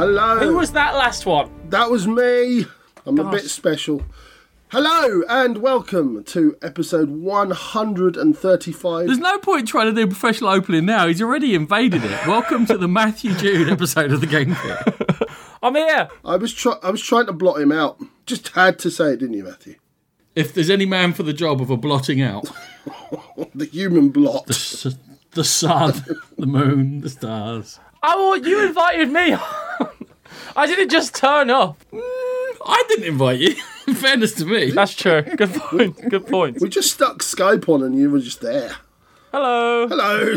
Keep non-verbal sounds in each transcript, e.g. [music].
Hello. Who was that last one? That was me. I'm a bit special. Hello and welcome to episode 135. There's no point trying to do a professional opening now. He's already invaded it. Welcome to the Matthew Jude episode of the Game Pit. [laughs] I'm here. I was try- I was trying to blot him out. Just had to say it, didn't you, Matthew? If there's any man for the job of a blotting out, [laughs] The human blot. s- the sun, the moon, the stars. [laughs] Oh, you invited me. I didn't just turn up. Mm, I didn't invite you. [laughs] In fairness to me, That's true. Good point. Good point. We just stuck Skype on and you were just there. Hello. Hello. [laughs]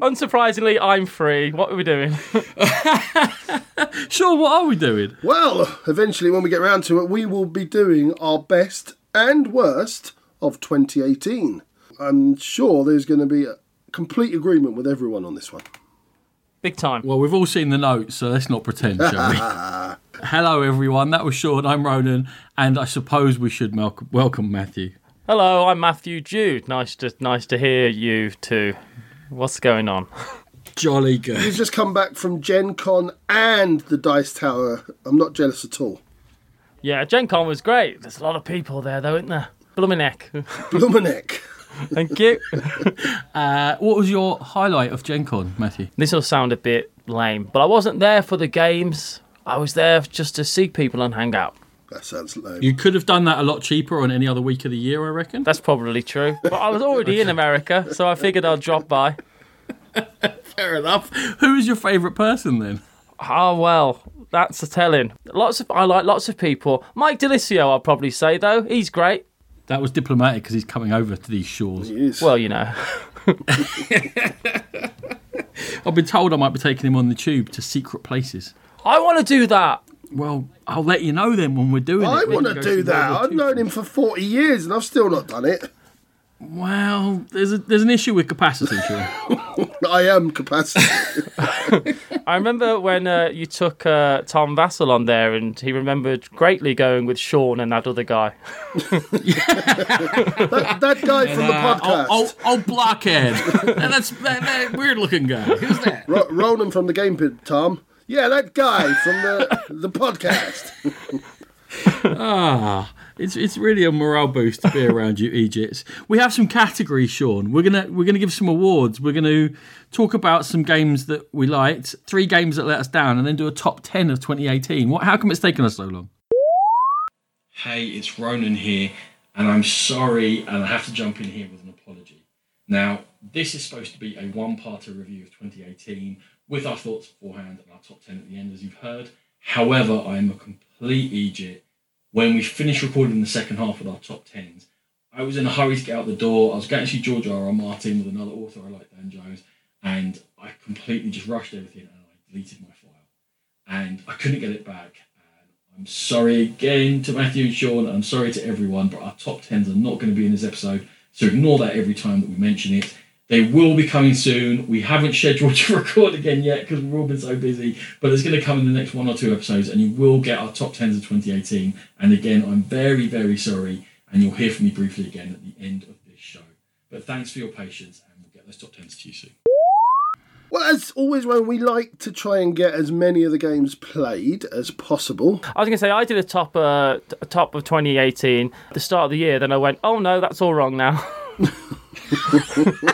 Unsurprisingly, I'm free. What are we doing? [laughs] sure. What are we doing? well, eventually, when we get round to it, we will be doing our best and worst of 2018. I'm sure there's going to be a complete agreement with everyone on this one. Big time. Well, we've all seen the notes, so let's not pretend, shall we? [laughs] Hello, everyone. That was Sean. I'm Ronan, and I suppose we should mel- welcome Matthew. Hello, I'm Matthew Jude. Nice to nice to hear you too. What's going on? Jolly good. He's just come back from Gen Con and the Dice Tower. I'm not jealous at all. Yeah, Gen Con was great. There's a lot of people there though, isn't there? Blumeneck. Blumenek. Thank you. [laughs] Uh, what was your highlight of Gen Con, Matthew? this will sound a bit lame, but I wasn't there for the games. I was there just to see people and hang out. That sounds lame. You could have done that a lot cheaper on any other week of the year, I reckon. That's probably true. But I was already in America, so I figured I'd drop by. [laughs] Fair enough. Who is your favourite person then? Oh well, that's a telling. Lots of I like lots of people. Mike DiLisio, I'll probably say though. He's great. That was diplomatic because he's coming over to these shores. He is. Well, you know. [laughs] I've been told I might be taking him on the tube to secret places. I want to do that. Well, I'll let you know then when we're doing I it. I want to do that. I've known him for 40 years and I've still not done it. Well, there's a, there's an issue with capacity, Sean. [laughs] I am capacity. [laughs] I remember when uh, you took uh, Tom Vasel on there, and he remembered greatly going with Sean and that other guy. [laughs] that, that guy from the Uh, podcast. oh, oh, oh, blockhead. That's that, that weird looking guy. Who's that? Ro- Ronan from the Game Pit, Tom. Yeah, that guy from the the podcast. [laughs] Ah, it's it's really a morale boost to be around you, Egypt. We have some categories, Sean. We're gonna we're gonna give some awards. We're gonna talk about some games that we liked, three games that let us down, and then do a top ten of 2018. What? How come it's taken us so long? Hey, it's Ronan here, and I'm sorry, and I have to jump in here with an apology. Now, this is supposed to be a one parter review of 2018 with our thoughts beforehand and our top 10 at the end, as you've heard. However, I am a complete idiot. When we finished recording the second half with our top 10s, I was in a hurry to get out the door. I was going to see George R. R. Martin with another author I like, Dan Jones, and I completely just rushed everything and I deleted my file. And I couldn't get it back. And I'm sorry again to Matthew and Sean. I'm sorry to everyone, but our top 10s are not going to be in this episode. So ignore that every time that we mention it. They will be coming soon. We haven't scheduled [laughs] to record again yet because we've all been so busy, but it's going to come in the next one or two episodes, and you will get our top 10s of 2018. And again, I'm very, very sorry, and you'll hear from me briefly again at the end of this show. But thanks for your patience, and we'll get those top 10s to you soon. Well, as always, when we like to try and get as many of the games played as possible. I was going to say I did a top uh, t- a top of 2018 at the start of the year. Then I went, oh no, that's all wrong now. [laughs] [laughs]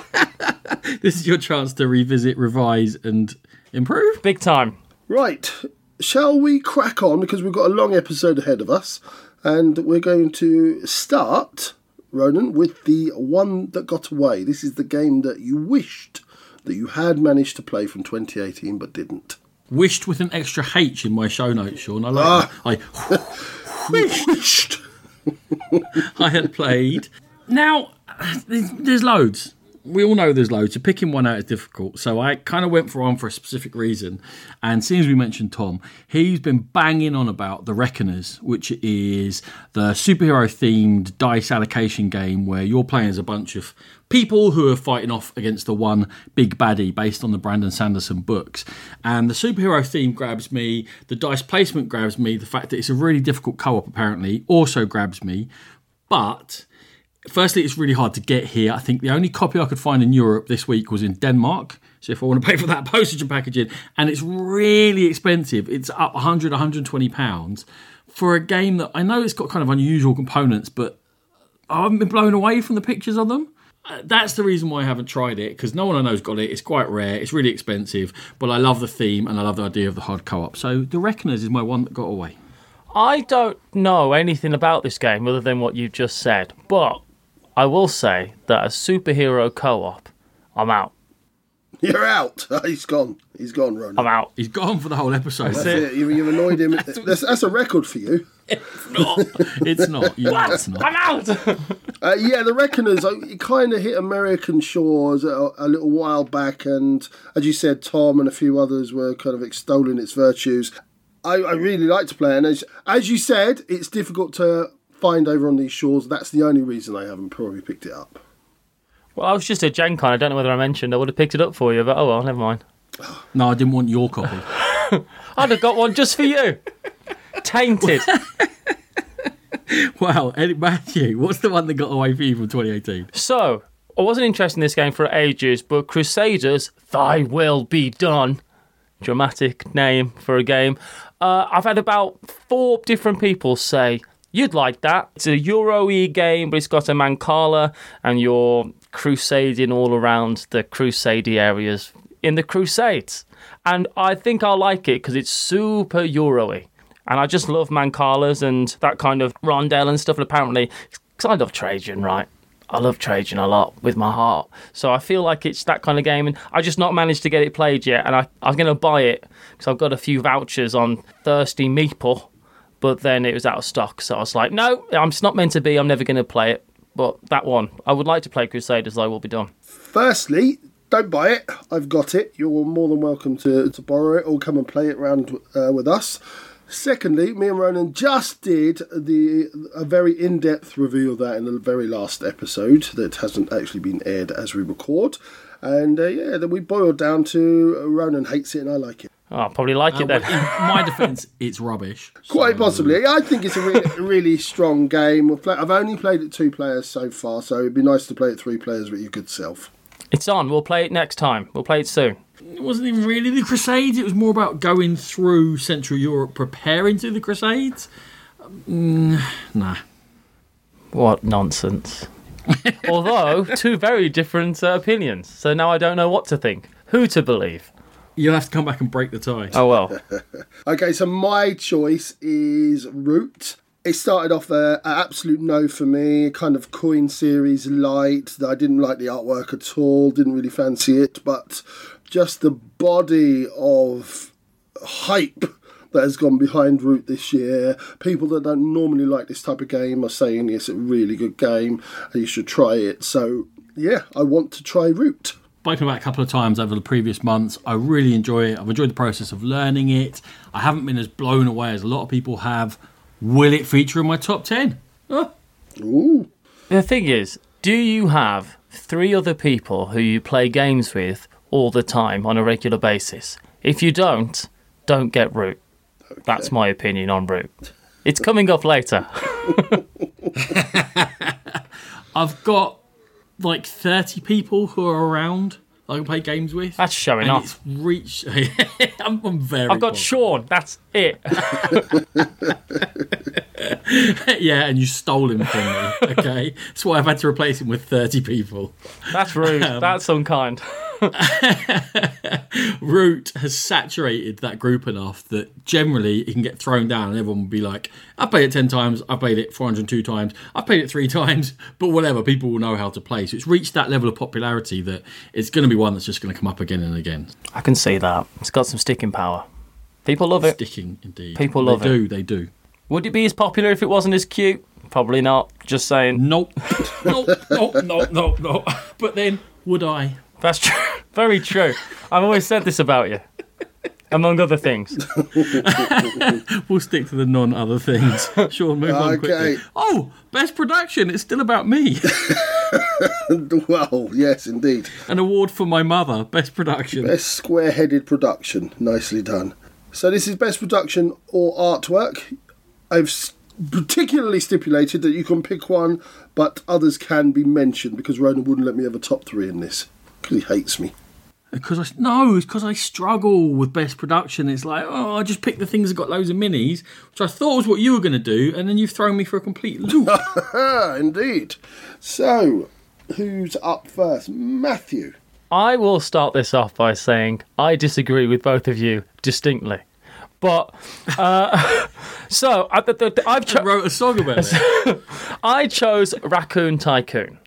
This is your chance to revisit, revise, and improve. Big time. Right, shall we crack on because we've got a long episode ahead of us, and we're going to start, Ronan, with the one that got away. This is the game that you wished that you had managed to play from 2018 but didn't. Wished with an extra H in my show notes, Sean. I like Ah. that. [laughs] Wished. I [laughs] I had played. Now, there's, there's loads. We all know there's loads. So picking one out is difficult. So I kind of went for one for a specific reason. And seeing as we mentioned Tom, he's been banging on about The Reckoners, which is the superhero themed dice allocation game where you're playing as a bunch of people who are fighting off against the one big baddie based on the Brandon Sanderson books. And the superhero theme grabs me, the dice placement grabs me, the fact that it's a really difficult co op apparently also grabs me. But firstly, it's really hard to get here. I think the only copy I could find in Europe this week was in Denmark. So if I want to [laughs] pay for that postage and packaging, and it's really expensive, it's up 100, 120 pounds for a game that I know it's got kind of unusual components, but I haven't been blown away from the pictures of them. Uh, That's the reason why I haven't tried it because no one I know's got it. It's quite rare. It's really expensive, but I love the theme and I love the idea of the hard co-op. So the Reckoners is my one that got away. I don't know anything about this game other than what you've just said, but I will say that a superhero co-op, I'm out. You're out. [laughs] He's gone. He's gone, Ron. I'm out. He's gone for the whole episode. That's it. You, you've annoyed him. That's, that's a record for you. it's not. You know it's not. I'm out. Uh, yeah, the Reckoners, uh, it kind of hit American shores a, a little while back, and as you said, Tom and a few others were kind of extolling its virtues. I, I really like to play, and as, as you said, it's difficult to find over on these shores. That's the only reason I haven't probably picked it up. well, I was just at Gen Con. I don't know whether I mentioned. I would have picked it up for you, but oh well, never mind. No, I didn't want your copy. [laughs] I'd have got one just for you. Tainted. [laughs] wow, Eddie Matthew, what's the one that got away for you from 2018? So, I wasn't interested in this game for ages, but Crusaders, Thy Will Be Done, dramatic name for a game. Uh, I've had about four different people say, You'd like that. It's a Euro y game, but it's got a Mancala, and you're crusading all around the Crusade areas in the Crusades. And I think I'll like it because it's super Euro y. And I just love Mancalas and that kind of rondel and stuff. And apparently, because I love Trajan, right? I love Trajan a lot with my heart. So I feel like it's that kind of game. And I just not managed to get it played yet. And I, I was going to buy it because I've got a few vouchers on Thirsty Meeple. But then it was out of stock. So I was like, no, I'm, it's not meant to be. I'm never going to play it. But that one, I would like to play Crusaders, I will be done. Firstly, don't buy it. I've got it. You're more than welcome to, to borrow it or come and play it around uh, with us. Secondly, me and Ronan just did the a very in-depth review of that in the very last episode that hasn't actually been aired as we record. And uh, yeah, then we boiled down to uh, Ronan hates it and I like it. Oh, I'll probably like it Uh, then. in my defence, [laughs] it's rubbish. Quite So- possibly. I think it's a really, [laughs] really strong game. I've only played it two players so far, so it'd be nice to play it three players with your good self. It's on. We'll play it next time. We'll play it soon. It wasn't even really the Crusades. It was more about going through Central Europe, preparing to the Crusades. Mm, nah. What nonsense. [laughs] Although, two very different uh, opinions. So now I don't know what to think. Who to believe? You'll have to come back and break the tie. Oh well. [laughs] Okay, so my choice is Root. It started off a, a absolute no for me, kind of coin series light. I didn't like the artwork at all, didn't really fancy it, but just the body of hype that has gone behind Root this year. People that don't normally like this type of game are saying it's a really good game and you should try it. So, yeah, I want to try Root. Spoken about it a couple of times over the previous months. I really enjoy it. I've enjoyed the process of learning it. I haven't been as blown away as a lot of people have. Will it feature in my top 10? Oh, Ooh. the thing is, do you have three other people who you play games with all the time on a regular basis? If you don't, don't get Root. That's my opinion on Root. It's coming up later. [laughs] I've got like 30 people who are around I can play games with. That's showing off. it's reached. [laughs] I'm, I'm very. I've got. Sean. That's it. [laughs] yeah, and you stole him from me. Okay, that's why I've had to replace him with 30 people. That's rude. [laughs] Um, that's unkind. [laughs] Root has saturated that group enough that generally it can get thrown down and everyone will be like, I played it 10 times, I played it 402 times, I played it three [laughs] times, but whatever, people will know how to play. So it's reached that level of popularity that it's going to be one that's just going to come up again and again. I can see that. It's got some sticking power. People love it. Sticking, indeed. People they love it. They do, They do. Would it be as popular if it wasn't as cute? Probably not. Just saying. Nope. [laughs] nope, nope, nope, nope, nope. But then, would I? That's true. [laughs] Very true. I've always said this about you, among other things. [laughs] We'll stick to the non other things. [laughs] Sure, move on quickly. Okay. Oh, best production. It's still about me. Well, yes, indeed. An award for my mother. Best production. Best square headed production. Nicely done. So, this is best production or artwork. I've particularly stipulated that you can pick one, but others can be mentioned because Ronan wouldn't let me have a top three in this because he hates me. Because I no, it's because I struggle with best production. It's like, oh, I just picked the things that got loads of minis, which I thought was what you were going to do, and then you've thrown me for a complete loop. [laughs] [laughs] Indeed. So, who's up first? Matthew. I will start this off by saying I disagree with both of you distinctly. But uh, [laughs] so I, the, the, I've I cho- wrote a song about it. I chose Raccoon Tycoon.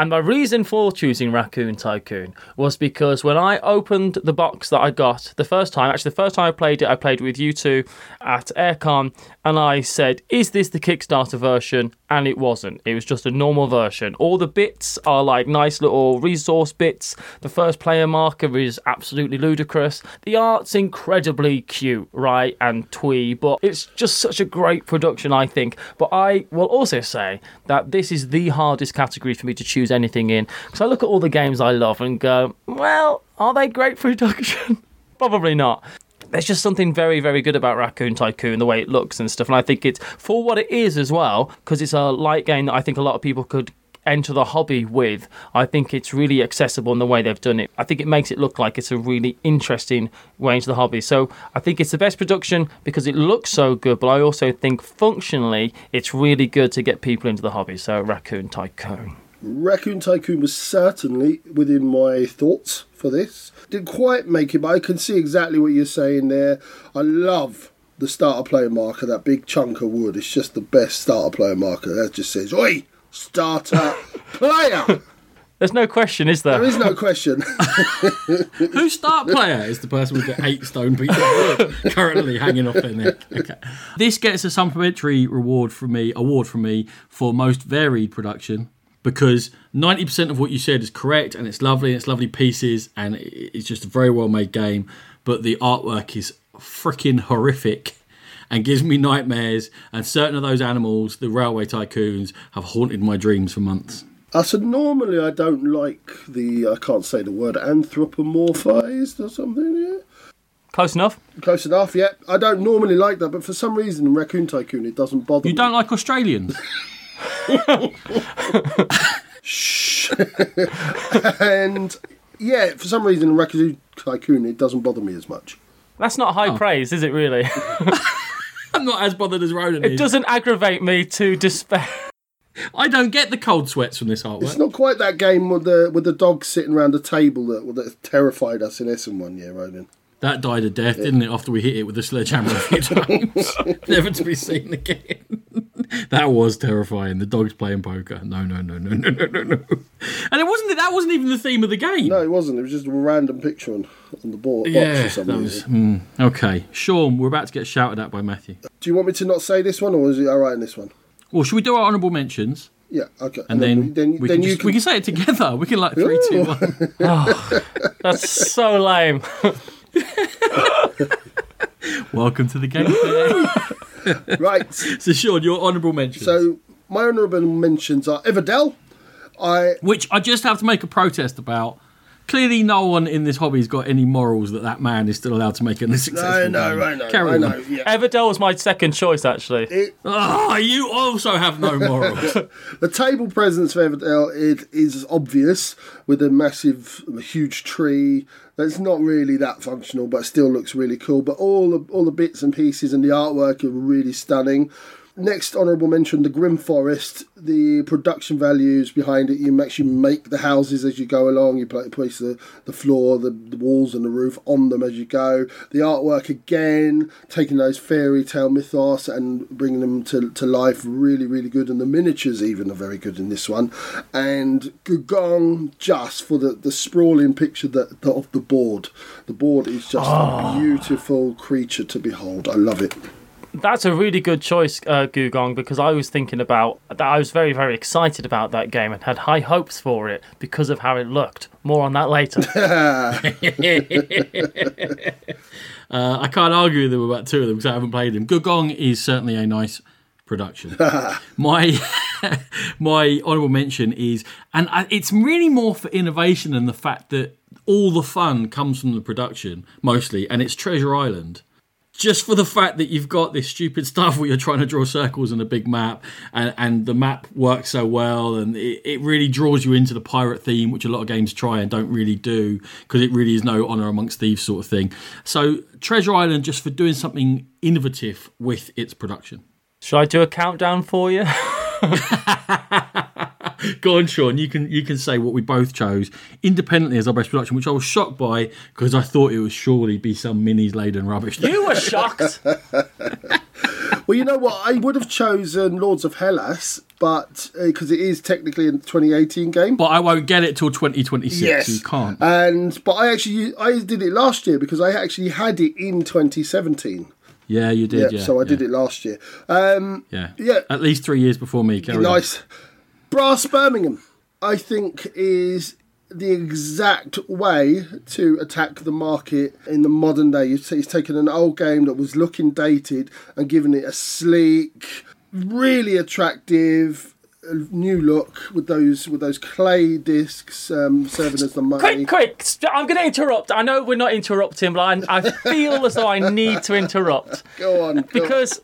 And my reason for choosing Raccoon Tycoon was because when I opened the box that I got the first time, actually the first time I played it, I played with you two at AireCon, and I said, "Is this the Kickstarter version?" And it wasn't. It was just a normal version. All the bits are like nice little resource bits. The first player marker is absolutely ludicrous. The art's incredibly cute, right, and twee, but it's just such a great production, I think. But I will also say that this is the hardest category for me to choose anything in because I look at all the games I love and go, well, are they great [laughs] production? Probably not. There's just something very, very good about Raccoon Tycoon, the way it looks and stuff. And I think it's for what it is as well, because it's a light game that I think a lot of people could enter the hobby with. I think it's really accessible in the way they've done it. I think it makes it look like it's a really interesting way into the hobby. So I think it's the best production because it looks so good, but I also think functionally it's really good to get people into the hobby. So Raccoon Tycoon. Raccoon Tycoon was certainly within my thoughts for this. Didn't quite make it, but I can see exactly what you're saying there. I love the starter player marker, that big chunk of wood. It's just the best starter player marker. That just says, Oi, starter [laughs] player! There's no question, is there? There is no question. [laughs] [laughs] Who's start player is the person with the eight stone piece of wood currently hanging off their neck. Okay. This gets a supplementary reward from me, award from me for most varied production because 90% of what you said is correct and it's lovely and it's lovely pieces and it's just a very well made game, but the artwork is freaking horrific and gives me nightmares and certain of those animals, the railway tycoons, have haunted my dreams for months. I said, normally I don't like the, I can't say the word, anthropomorphized or something, yeah? Close enough. Close enough, yeah. I don't normally like that, but for some reason in Raccoon Tycoon it doesn't bother You me. don't like Australians? [laughs] [laughs] and yeah, for some reason in Raccoon Tycoon it doesn't bother me as much. That's not high oh. praise, is it really? [laughs] I'm not as bothered as Ronan it is. doesn't aggravate me to despair. I don't get the cold sweats from this artwork. It's not quite that game with the with the dog sitting around the table that that terrified us in Essen one year, Ronan. That died a death, didn't it, after we hit it with a sledgehammer a few [laughs] times? Never to be seen again. [laughs] that was terrifying. The dog's playing poker. No, no, no, no, no, no, no, no. And it wasn't that wasn't even the theme of the game. No, it wasn't. It was just a random picture on, on the board box yeah, or that was hmm, okay. Sean, we're about to get shouted at by Matthew. Do you want me to not say this one, or is it all right in this one? Well, should we do our honourable mentions? Yeah, okay. And then, then, we, then can you just, can. we can say it together. We can like three, two, one. [laughs] That's so lame. [laughs] Welcome to the game. [laughs] Right. so, Sean, your honourable mentions. So my honourable mentions are Everdell. I which I just have to make a protest about. Clearly, no one in this hobby's got any morals that that man is still allowed to make a successful I know, game. I know, Carry I on. know. Yeah. Everdell was my second choice, actually. It, Ah, you also have no morals. [laughs] the table presence for Everdell it is obvious with a massive, huge tree that's not really that functional, but still looks really cool. But all the all the bits and pieces and the artwork are really stunning. Next honourable mention: the Grim Forest. The production values behind it. You actually make the houses as you go along. You place the, the floor, the, the walls, and the roof on them as you go. The artwork again, taking those fairy tale mythos and bringing them to, to life, really, really good. And the miniatures even are very good in this one. And Gugong, just for the, the sprawling picture that, that of the board. The board is just a ah. beautiful creature to behold. I love it. That's a really good choice, uh, Gugong, because I was thinking about that. I was very, very excited about that game and had high hopes for it because of how it looked. More on that later. [laughs] [laughs] Uh, I can't argue with them about two of them because I haven't played them. Gugong is certainly a nice production. [laughs] my my honourable mention is, and I, it's really more for innovation than the fact that all the fun comes from the production mostly, and it's Treasure Island. Just for the fact that you've got this stupid stuff where you're trying to draw circles on a big map, and, and the map works so well, and it, it really draws you into the pirate theme, which a lot of games try and don't really do because it really is no honor amongst thieves sort of thing. So Treasure Island just for doing something innovative with its production. Should I do a countdown for you? [laughs] [laughs] Go on, Sean. You can you can say what we both chose independently as our best production, which I was shocked by because I thought it would surely be some minis laden rubbish. you were shocked. [laughs] [laughs] Well, you know what? I would have chosen Lords of Hellas, but because it is technically a 2018 game. But I won't get it till 2026. yes, So you can't. And but I actually I did it last year because I actually had it in 2017. yeah, you did. Yeah, so I did it last year. Um, Yeah, Yeah. At least three years before me. Carry on. Brass Birmingham, I think, is the exact way to attack the market in the modern day. He's he's taken an old game that was looking dated and given it a sleek, really attractive uh, new look with those with those clay discs um, serving as the money. quick, quick! I'm going to interrupt. I know we're not interrupting, but I, I feel as though I need to interrupt Go on, go on. because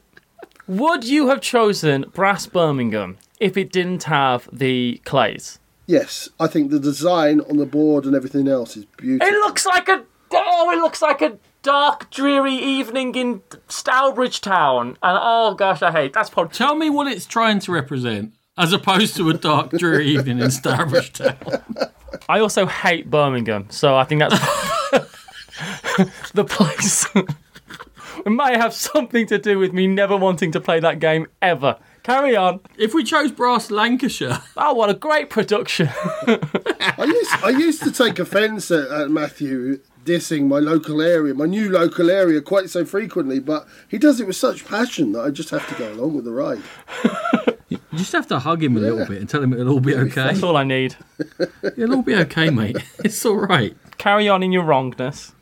would you have chosen Brass Birmingham if it didn't have the clays? yes, I think the design on the board and everything else is beautiful. It looks like a oh, it looks like a dark, dreary evening in Stourbridge Town, and oh gosh, I hate that's probably. Tell me what it's trying to represent, as opposed to a dark, dreary [laughs] evening in Stourbridge Town. I also hate Birmingham, so I think that's [laughs] the place. it [laughs] might have something to do with me never wanting to play that game ever. Carry on. If we chose Brass Lancashire, [laughs] Oh, what a great production! I used, I used to take offence at, at Matthew dissing my local area, my new local area, quite so frequently, but he does it with such passion that I just have to go along with the ride. you just have to hug him a little bit and tell him it'll all be okay. That's all I need. [laughs] It'll all be okay, mate. [laughs] It's all right. Carry on in your wrongness.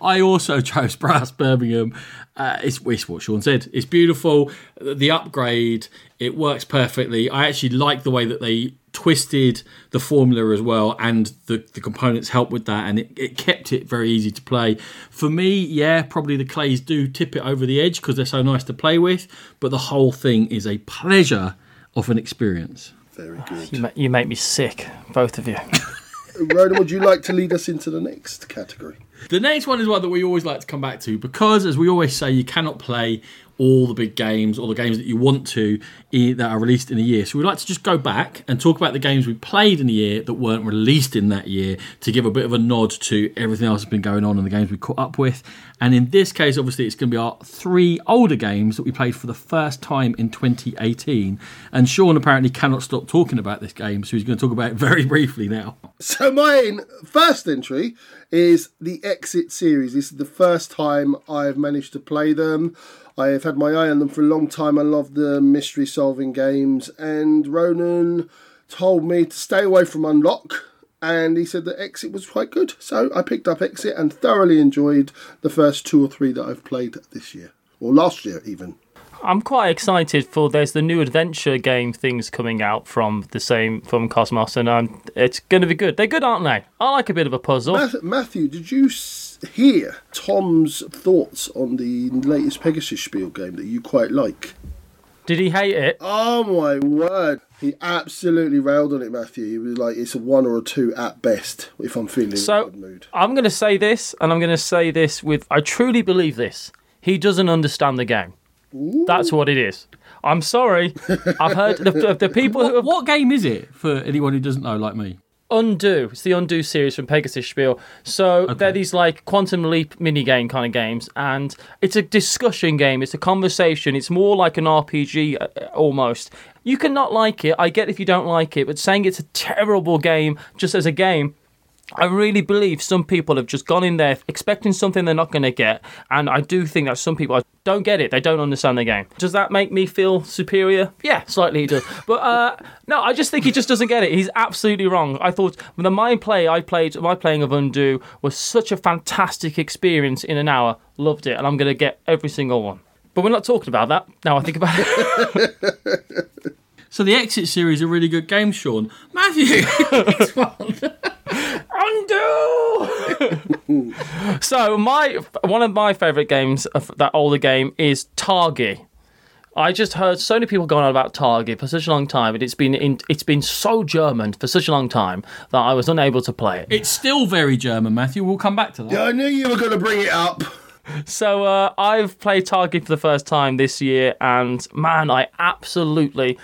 I also chose Brass Birmingham. Uh, it's, it's what Sean said. It's beautiful. The upgrade, it works perfectly. I actually like the way that they twisted the formula as well, and the, the components help with that, and it, it kept it very easy to play. For me, yeah, probably the clays do tip it over the edge because they're so nice to play with, but the whole thing is a pleasure of an experience. Very good. You, ma- you make me sick, both of you. [laughs] Rhoda, would you like to lead us into the next category? The next one is one that we always like to come back to because, as we always say, you cannot play all the big games all the games that you want to that are released in a year. So we'd like to just go back and talk about the games we played in a year that weren't released in that year to give a bit of a nod to everything else that's been going on and the games we caught up with. And in this case, obviously, it's going to be our three older games that we played for the first time in 2018. And Sean apparently cannot stop talking about this game, so he's going to talk about it very briefly now. So my first entry is the Exit series. This is the first time I've managed to play them. I have had my eye on them for a long time. I love the mystery solving games, and Ronan told me to stay away from Unlock. And he said that Exit was quite good, so I picked up Exit and thoroughly enjoyed the first two or three that I've played this year, or last year even. I'm quite excited for there's the new adventure game things coming out from the same from Kosmos, and um, it's going to be good. They're good, aren't they? I like a bit of a puzzle. Matthew, did you hear Tom's thoughts on the latest Pegasus Spiel game that you quite like? Did he hate it? Oh my word. He absolutely railed on it, Matthew. He was like, it's a one or a two at best if I'm feeling in a So good mood. I'm going to say this, and I'm going to say this with I truly believe this. He doesn't understand the game. That's what it is. I'm sorry. [laughs] I've heard the, the, the people who have What game is it for anyone who doesn't know, like me? Undo. It's the Undo series from Pegasus Spiel. So they're these like quantum leap mini game kind of games, and it's a discussion game. It's a conversation. It's more like an RPG uh, uh, almost. You cannot like it. I get if you don't like it, but saying it's a terrible game just as a game. I really believe some people have just gone in there expecting something they're not going to get, and I do think that some people don't get it. They don't understand the game. Does that make me feel superior? Yeah, slightly he does. But uh, no, I just think he just doesn't get it. He's absolutely wrong. I thought the my play I played, my playing of Undo was such a fantastic experience in an hour. Loved it, and I'm going to get every single one. But we're not talking about that now. I think about it. [laughs] So the Exit series are really good games, Sean. Matthew, [laughs] next one. [laughs] Undo. [laughs] so my one of my favourite games of that older game is Targi. I just heard so many people going on about Targi for such a long time, and it's been in, it's been so German for such a long time that I was unable to play it. It's still very German, Matthew. We'll come back to that. Yeah, I knew you were going to bring it up. So uh, I've played Targi for the first time this year, and man, I absolutely.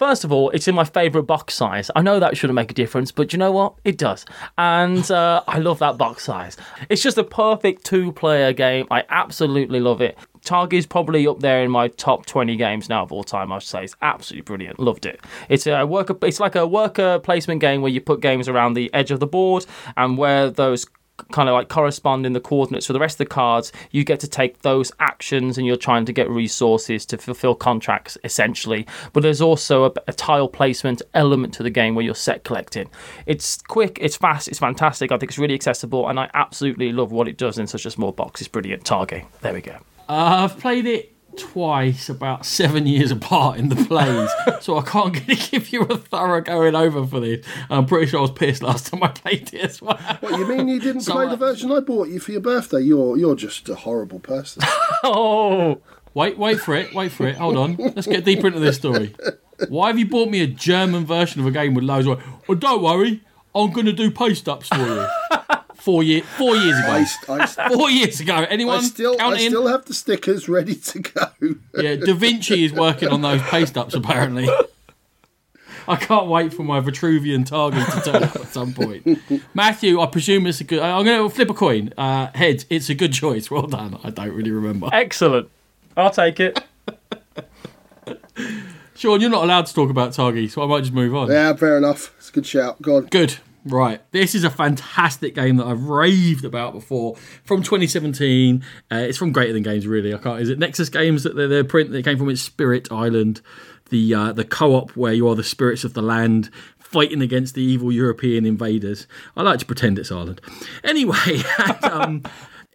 First of all, it's in my favourite box size. I know that shouldn't make a difference, but you know what? It does. And uh, I love that box size. It's just a perfect two player game. I absolutely love it. Targi is probably up there in my top 20 games now of all time, I should say. It's absolutely brilliant. Loved it. It's a worker it's like a worker placement game where you put games around the edge of the board and where those kind of like corresponding the coordinates for the rest of the cards, you get to take those actions and you're trying to get resources to fulfill contracts essentially. But there's also a, a, tile placement element to the game where you're set collecting. It's quick, it's fast, it's fantastic. I think it's really accessible and I absolutely love what it does in such a small box. It's brilliant. Targi. There we go. Uh, I've played it twice, about seven years apart in the plays, [laughs] so I can't really give you a thorough going over for this. I'm pretty sure I was pissed last time I played it as well. What you mean you didn't [laughs] So, play uh, the version I bought you for your birthday? You're you're just a horrible person. [laughs] Oh, Wait, wait for it, wait for it. Hold on, let's get deeper into this story. Why have you bought me a German version of a game with loads of? Well, don't worry, I'm going to do post ups for you. Four year, four years ago. I, I, Four years ago. I Anyone still I counting? still have the stickers ready to go. Yeah, Da Vinci is working on those paste ups apparently. I can't wait for my Vitruvian target to turn up at some point. Matthew, I presume it's a good. I'm going to flip a coin. Uh, heads, it's a good choice. Well done. I don't really remember. excellent. I'll take it. Sean, you're not allowed to talk about Targi, so I might just move on. yeah, fair enough. It's a good shout. Go on. Good. Right. This is a fantastic game that I've raved about before from 2017. Uh, it's from Greater Than Games, really. I can't. Is it Nexus Games that their print that came from? It's Spirit Island, the uh, the co-op where you are the spirits of the land fighting against the evil European invaders. I like to pretend it's Ireland. Anyway, [laughs] um,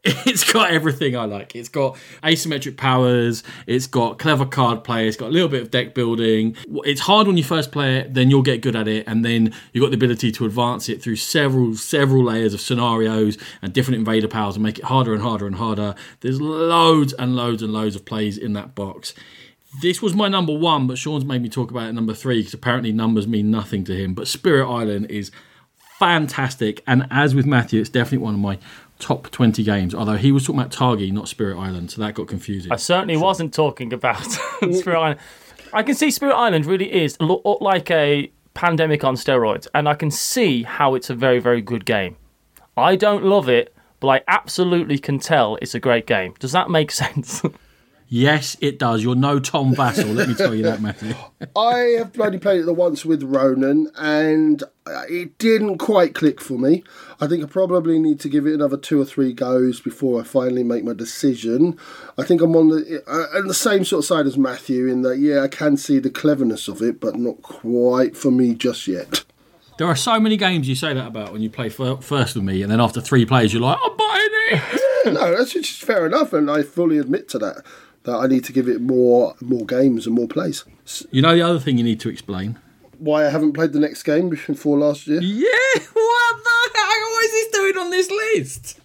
[laughs] it's got everything I like. It's got asymmetric powers. It's got clever card play. It's got a little bit of deck building. It's hard when you first play it, then you'll get good at it, and then you've got the ability to advance it through several several layers of scenarios and different invader powers and make it harder and harder and harder. There's loads and loads and loads of plays in that box. This was my number one, but Sean's made me talk about it number three because apparently numbers mean nothing to him. But Spirit Island is fantastic, and as with Matthew, it's definitely one of my top 20 games. Although he was talking about Targi, not Spirit Island, so that got confusing. I certainly wasn't talking about [laughs] Spirit Island. I can see Spirit Island really is like a pandemic on steroids, and I can see how it's a very, very good game. I don't love it, but I absolutely can tell it's a great game. Does that make [laughs] sense? Yes, it does. You're no Tom Vasel, let me tell you that, Matthew. [laughs] I have only played it the once with Ronan, and uh, it didn't quite click for me. I think I probably need to give it another two or three goes before I finally make my decision. I think I'm on the uh, on the same sort of side as Matthew in that yeah, I can see the cleverness of it, but not quite for me just yet. There are so many games you say that about when you play fir- first with me, and then after three plays, you're like, I'm buying it. [laughs] no, that's just fair enough, and I fully admit to that. That I need to give it more more games and more plays. You know the other thing you need to explain? Why I haven't played the next game before last year? Yeah, [laughs] what the heck? What is this doing on this list?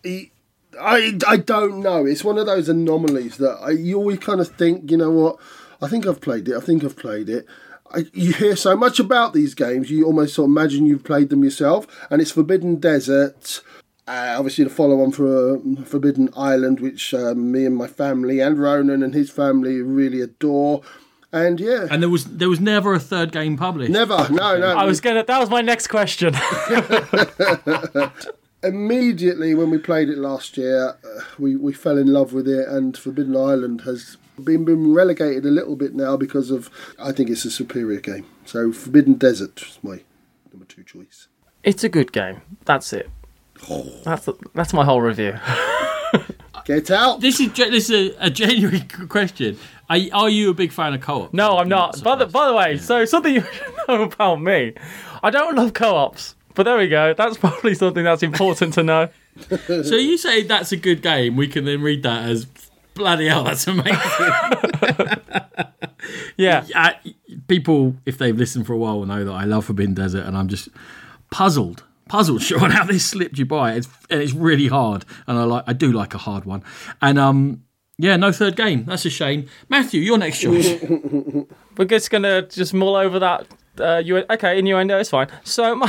I, I don't know. It's one of those anomalies that I, you always kind of think, you know what? I think I've played it. I think I've played it. I, you hear so much about these games, you almost sort of imagine you've played them yourself. And it's Forbidden Desert, uh, obviously the follow-on for uh, Forbidden Island, which uh, me and my family and Ronan and his family really adore. And yeah, And there was there was never a third game published. never, no, no. I was gonna. That was my next question. [laughs] [laughs] immediately when we played it last year, uh, we, we fell in love with it, and Forbidden Island has been, been relegated a little bit now because of I think it's a superior game. So Forbidden Desert is my number two choice. it's a good game. That's it. That's that's my whole review. [laughs] Get out! This is this is a, a genuine [laughs] question. Are, are you a big fan of co-op? No, I'm not. By the, by the way, so something you should [laughs] know about me, I don't love co-ops. But there we go. That's probably something that's important to know. So you say that's a good game. We can then read that as bloody hell. That's amazing. Yeah. uh, people, if they've listened for a while, will know that I love Forbidden Desert, and I'm just puzzled puzzled, [laughs] Sean, how this slipped you by. It's and it's really hard, and I like I do like a hard one. And um, yeah, no third game. That's a shame. Matthew, your next choice. [laughs] We're just gonna just mull over that. Uh, you okay? Innuendo, it's fine. So my,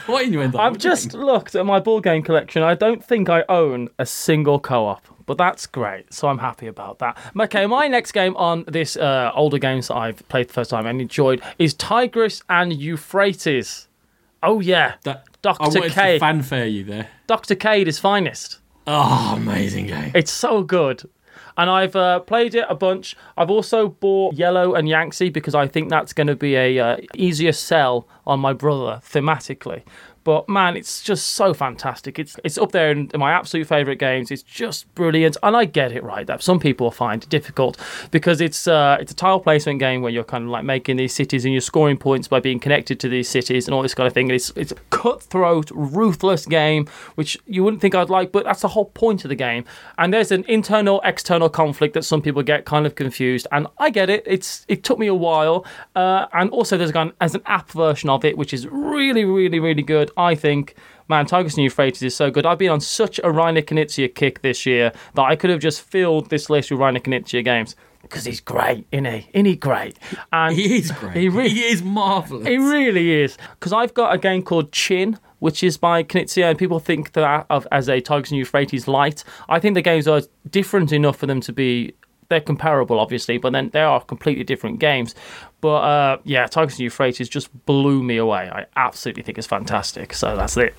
[laughs] what innuendo? I've just looked at my board game collection. I don't think I own a single co-op, but that's great. So I'm happy about that. Okay, my next game on this uh, older games that I've played the first time and enjoyed is Tigris and Euphrates. Oh yeah, That- wanted to fanfare you there. Dr. Cade is finest. Oh, amazing game. It's so good. And I've uh, played it a bunch. I've also bought Yellow and Yangtze because I think that's going to be a uh, easier sell on my brother thematically. But man, it's just so fantastic. It's it's up there in, my absolute favorite games. It's just brilliant, and I get it right. That some people find it difficult because it's uh, it's a tile placement game where you're kind of like making these cities and you're scoring points by being connected to these cities and all this kind of thing. And it's it's a cutthroat, ruthless game, which you wouldn't think I'd like, but that's the whole point of the game. And there's an internal external conflict that some people get kind of confused, and I get it. It's it took me a while, uh, and also there's an as an app version of it, which is really really really good. I think. Man, Tigris and Euphrates is so good. I've been on such a Reiner Knizia kick this year that I could have just filled this list with Reiner Knizia games because he's great, isn't he? Isn't he great? And He is great. He really, he is marvelous. he really is. Because I've got a game called Qin, which is by Knizia, and people think that of as a Tigris and Euphrates light. I think the games are different enough for them to be. They're comparable, obviously, but then they are completely different games. But uh, yeah, Tigris and Euphrates just blew me away. I absolutely think it's fantastic. So that's it.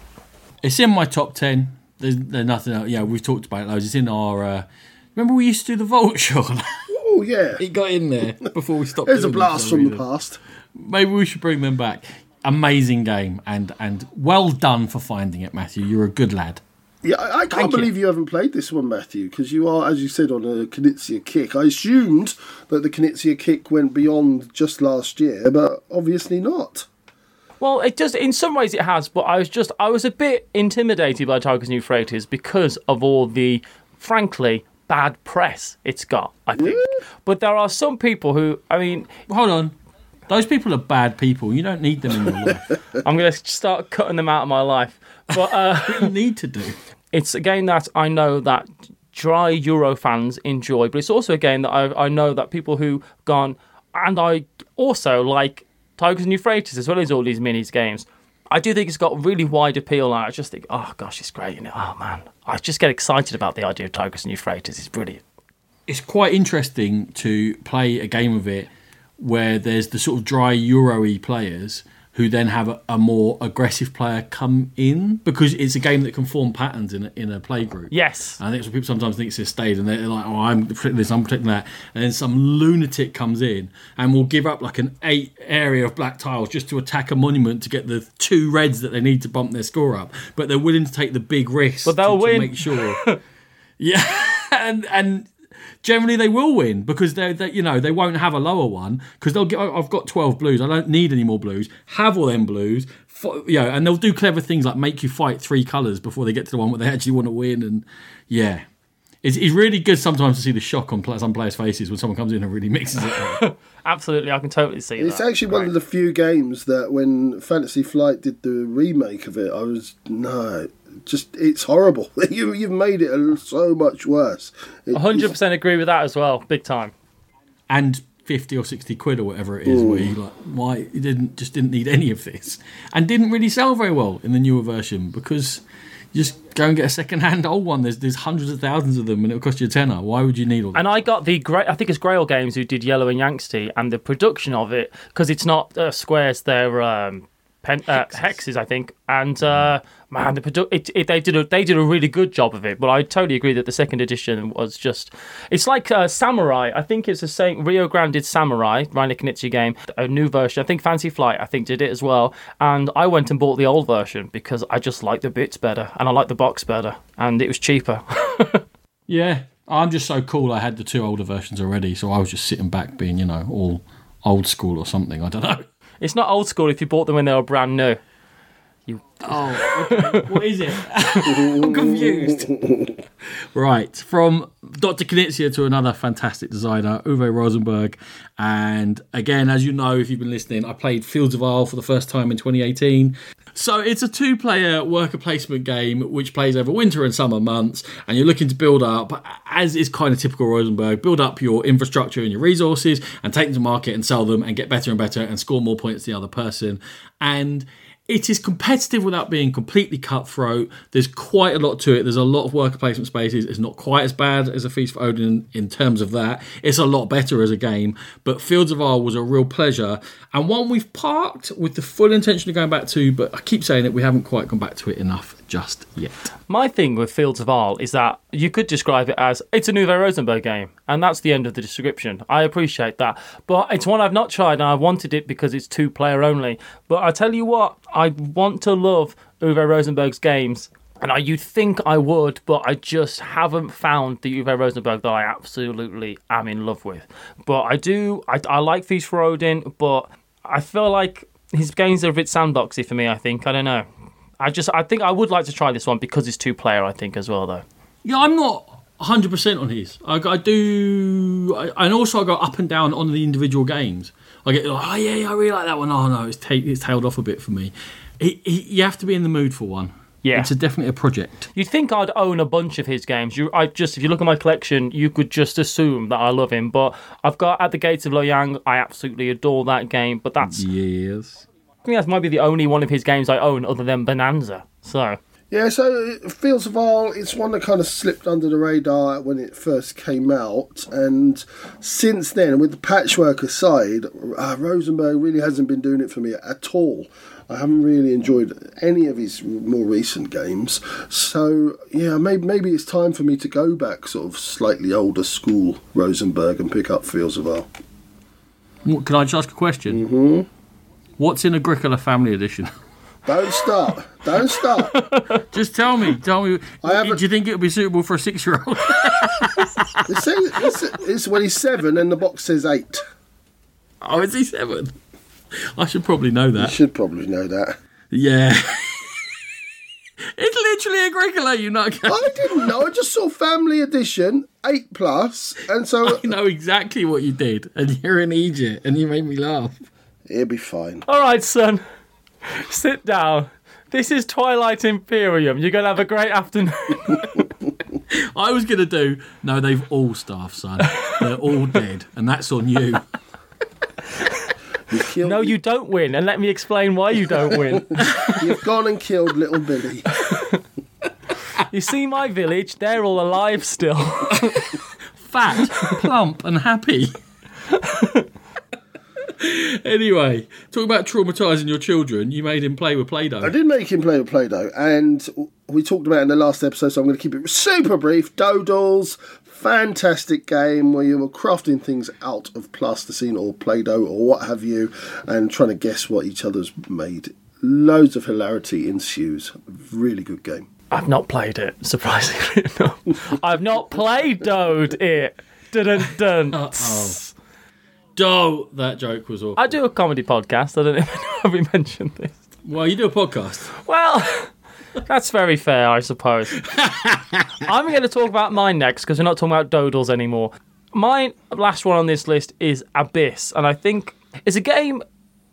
It's in my top ten. There's, there's nothing else. Yeah, we've talked about it loads. It's in our. Uh, remember we used to do the vault, [laughs] Sean? Oh yeah, it got in there before we stopped. there's a doing it for blast some from the past. Maybe we should bring them back. Amazing game, and and well done for finding it, Matthew. You're a good lad. Yeah, I, I can't Thank you. believe you. haven't played this one, Matthew, because you are, as you said, on a Knizia kick. I assumed that the Knizia kick went beyond just last year, but obviously not. Well, it does. In some ways, it has, but I was just I was a bit intimidated by Tigris and Euphrates because of all the, frankly, bad press it's got. I think, but there are some people who, I mean, Hold on, those people are bad people. You don't need them in your [laughs] life. I'm going to start cutting them out of my life. But uh, you need to do. it's a game that I know that dry Euro fans enjoy, but it's also a game that I, I know that people who gone and I also like Tigris and Euphrates as well as all these minis games. I do think it's got really wide appeal, and I just think, oh gosh, it's great, it? Oh man, I just get excited about the idea of Tigris and Euphrates. It's brilliant. It's quite interesting to play a game of it where there's the sort of dry Euro-y players who then have a, a more aggressive player come in because it's a game that can form patterns in a, in a play group. Yes, I think people sometimes think it's a stage and they're like, oh, I'm protecting this, I'm protecting that. And then some lunatic comes in and will give up like an eight area of black tiles just to attack a monument to get the two reds that they need to bump their score up. But they're willing to take the big risk But they'll to, to make sure. [laughs] yeah. [laughs] And, and generally they will win because they, they you know they won't have a lower one because they'll get "Oh, I've got 12 blues I don't need any more blues have all them blues F- you know and they'll do clever things like make you fight three colors before they get to the one where they actually want to win and yeah it's, it's really good sometimes to see the shock on some players faces when someone comes in and really mixes it up. [laughs] absolutely, I can totally see It's that. actually one of the few games that when Fantasy Flight did the remake of it, I was no, just it's horrible. [laughs] you you've made it so much worse. It- 100% agree with that as well, big time. and 50 or 60 quid or whatever it is where you like why you didn't just didn't need any of this and didn't really sell very well in the newer version because you just go and get a second-hand old one there's there's hundreds of thousands of them and it'll cost you a tenner why would you need all that And I got the great, I think it's Grail Games who did Yellow and Yangtze, and the production of it because it's not uh, squares, they're um, pen, uh, hexes, I think. And uh, man, the produ- it, it, they did a they did a really good job of it. But I totally agree that the second edition was just, it's like uh, Samurai. I think it's the same. Rio Grande did Samurai, Reiner Knizia game, a new version. I think Fancy Flight, I think did it as well. And I went and bought the old version because I just like the bits better and I like the box better, and it was cheaper. [laughs] yeah i'm just so cool i had the two older versions already so i was just sitting back being you know all old school or something i don't know It's not old school if you bought them when they were brand new. You Oh, okay. what is it? [laughs] I'm confused. right, from Dr. Knizia to another fantastic designer, Uwe Rosenberg. And again, as you know, if you've been listening, I played Fields of Arle for the first time in 2018. So it's a two player worker placement game which plays over winter and summer months, and you're looking to build up, as is kind of typical Rosenberg, build up your infrastructure and your resources and take them to market and sell them and get better and better and score more points than the other person. And it is competitive without being completely cutthroat. There's quite a lot to it. There's a lot of worker placement spaces. It's not quite as bad as a Feast for Odin in terms of that. It's a lot better as a game. But Fields of Arle was a real pleasure and one we've parked with the full intention of going back to. But I keep saying it, we haven't quite gone back to it enough just yet. My thing with Fields of Arle is that you could describe it as it's a Uwe Rosenberg game, and that's the end of the description. I appreciate that, but it's one I've not tried, and I wanted it because it's two player only. But I tell you what, want to love Uwe Rosenberg's games. And I, you'd think I would, but I just haven't found the Uwe Rosenberg that I absolutely am in love with. But I do, I, I like Feast for Odin, but I feel like his games are a bit sandboxy for me. I think I don't know. I just I think I would like to try this one because it's two player. I think as well though. Yeah, I'm not 100% on his. I, I do, I, and also I go up and down on the individual games. I get like, oh yeah, yeah I really like that one. Oh no, it's, ta- it's tailed off a bit for me. He, he, you have to be in the mood for one. Yeah. it's a, definitely a project. You'd think I'd own a bunch of his games. You, I just if you look at my collection, you could just assume that I love him. But I've got At the Gates of Loyang. I absolutely adore that game. But that's Yes. I think that might be the only one of his games I own other than Bonanza. So Yeah, so Fields of Arle, it's one that kind of slipped under the radar when it first came out, and since then, with the patchwork aside, uh, Rosenberg really hasn't been doing it for me at all. I haven't really enjoyed any of his more recent games, so yeah, maybe maybe it's time for me to go back, sort of slightly older school Rosenberg, and pick up Fields of Arle. What- Can I just ask a question? Mm-hmm. What's in Agricola Family Edition? [laughs] Don't stop. don't stop. [laughs] just tell me. Tell me. Do you think it would be suitable for a six-year-old? It says it's, it's when he's seven, and the box says eight. oh, is he seven? I should probably know that. You should probably know that. Yeah. [laughs] it's literally Agricola, you know. I didn't know. I just saw Family Edition eight plus, and so [laughs] I know exactly what you did, and you're in Egypt, and you made me laugh. it'll be fine. all right, son, [laughs] sit down. This is Twilight Imperium. You're gonna have a great afternoon. [laughs] I was gonna do. No, they've all starved, son. They're all dead, and that's on you. You killed, no, you don't win, and let me explain why you don't win. [laughs] You've gone and killed little Billy. You see my village? They're all alive still. Fat, plump, and happy. Anyway, talk about traumatizing your children. You made him play with Play-Doh. I did make him play with Play-Doh, and we talked about it in the last episode, so I'm going to keep it super brief. Dodals, fantastic game where you were crafting things out of plasticine or Play-Doh or what have you, and trying to guess what each other's made. Loads of hilarity ensues. Really good game. I've not played it, surprisingly [laughs] enough. I've not played Dode it. Dun dun. dun. Doh, that joke was awful. I do a comedy podcast. I don't [laughs] know if we mentioned this. Well, you do a podcast. Well, [laughs] that's very fair, I suppose. [laughs] I'm going to talk about mine next because we're not talking about Dodals anymore. My last one on this list is Abyss, and I think it's a game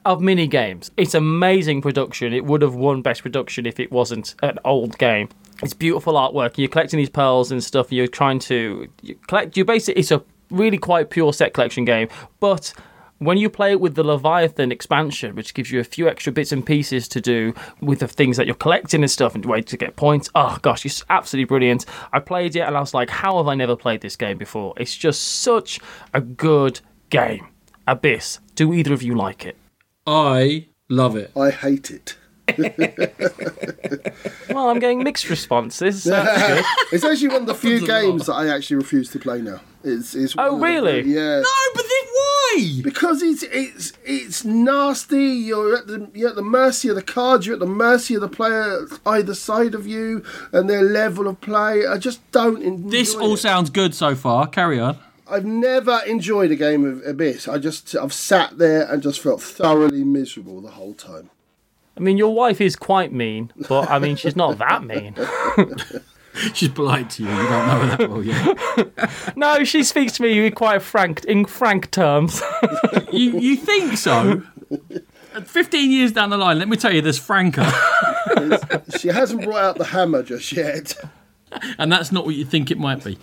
of mini games. It's amazing production. It would have won best production if it wasn't an old game. It's beautiful artwork. You're collecting these pearls and stuff. You're trying to you collect. You basically it's a really quite pure set collection game, but when you play it with the Leviathan expansion, which gives you a few extra bits and pieces to do with the things that you're collecting and stuff and way to get points, oh gosh, it's absolutely brilliant. I played it and I was like, how have I never played this game before? It's just such a good game. Abyss. Do either of you like it? I love it. I hate it. [laughs] Well, I'm getting mixed responses. so That's [laughs] good. It's actually one of the few Happens a lot. games that I actually refuse to play now. It's, it's Oh, one of the- really? yeah. No, but then why? Because it's it's it's nasty. You're at the you're at the mercy of the cards. You're at the mercy of the player either side of you and their level of play. I just don't enjoy This all it. sounds good so far. Carry on. I've never enjoyed a game of Abyss. I just I've sat there and just felt thoroughly miserable the whole time. I mean, your wife is quite mean, but I mean, she's not that mean. [laughs] [laughs] She's polite to you. You don't know her that well yet. [laughs] No, she speaks to me in quite frank, in frank terms. [laughs] You, you think so? 15 years down the line, let me tell you, there's Franca. She hasn't brought out the hammer just yet. and that's not what you think it might be.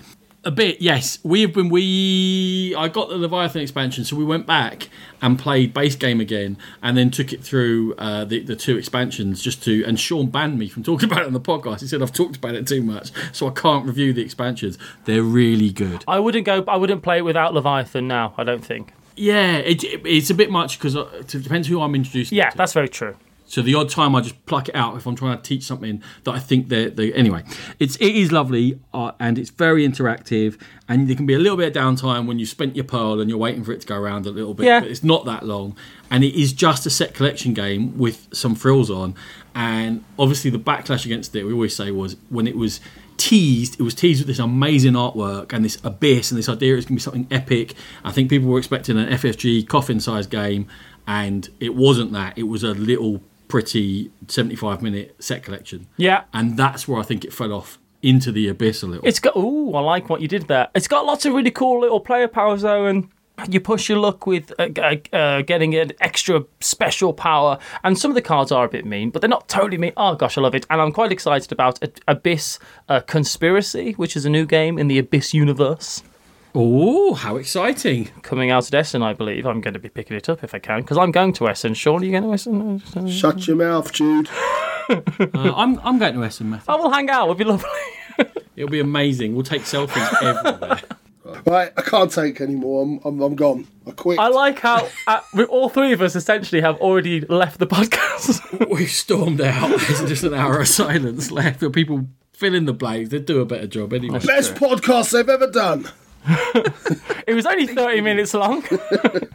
A bit, yes. We have been. We I got the Leviathan expansion, so we went back and played base game again, and then took it through uh, the the two expansions just to. And Sean banned me from talking [laughs] about it on the podcast. He said I've talked about it too much, so I can't review the expansions. They're really good. I wouldn't go. I wouldn't play it without Leviathan now. I don't think. Yeah, it, it's a bit much because it depends who I'm introducing. Yeah, that's very true. So the odd time I just pluck it out if I'm trying to teach something that I think they're, they anyway. It's it is lovely uh, and it's very interactive and there can be a little bit of downtime when you spent your pearl and you're waiting for it to go around a little bit. Yeah. But it's not that long and it is just a set collection game with some frills on. And obviously the backlash against it we always say was when it was teased, it was teased with this amazing artwork and this abyss and this idea it's going to be something epic. I think people were expecting an FFG coffin-sized game, and it wasn't that. It was a little pretty 75 minute set collection. Yeah. And that's where I think it fell off into the abyss a little. It's got. Ooh, I like what you did there. It's got lots of really cool little player powers though, and you push your luck with uh, uh, uh, getting an extra special power. And some of the cards are a bit mean, but they're not totally mean. Oh gosh, I love it, and I'm quite excited about Abyss uh, Conspiracy, which is a new game in the Abyss universe. Oh, how exciting! Coming out at Essen, I believe. I'm going to be picking it up if I can, because I'm going to Essen. Sean, are you going to Essen? Shut your mouth, Jude. [laughs] Uh, I'm, I'm going to Essen, Matthew. I will hang out. It'll be lovely. [laughs] It'll be amazing. We'll take selfies everywhere. [laughs] Right, I can't take any more. I'm, I'm, I'm gone. I quit. I like how uh, we, all three of us essentially have already left the podcast. We've stormed out. There's just an hour of silence left for people fill in the blanks. They do a better job anyway. Best podcast they've ever done. It was only 30 minutes long.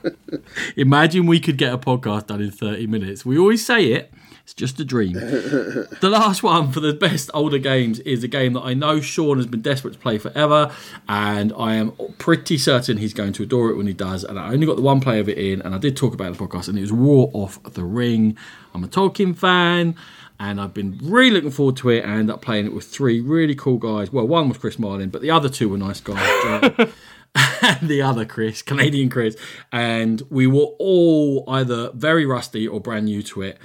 [laughs] Imagine we could get a podcast done in 30 minutes. We always say it, it's just a dream. [laughs] the last one for the best older games is a game that I know Sean has been desperate to play forever, and I am pretty certain he's going to adore it when he does. And I only got the one play of it in, and I did talk about it in the podcast, and it was War of the Ring. I'm a Tolkien fan. And I've been really looking forward to it. I ended up playing it with three really cool guys. Well, one was Chris Marling, but the other two were nice guys. And [laughs] [laughs] the other Chris, Canadian Chris, and we were all either very rusty or brand new to it.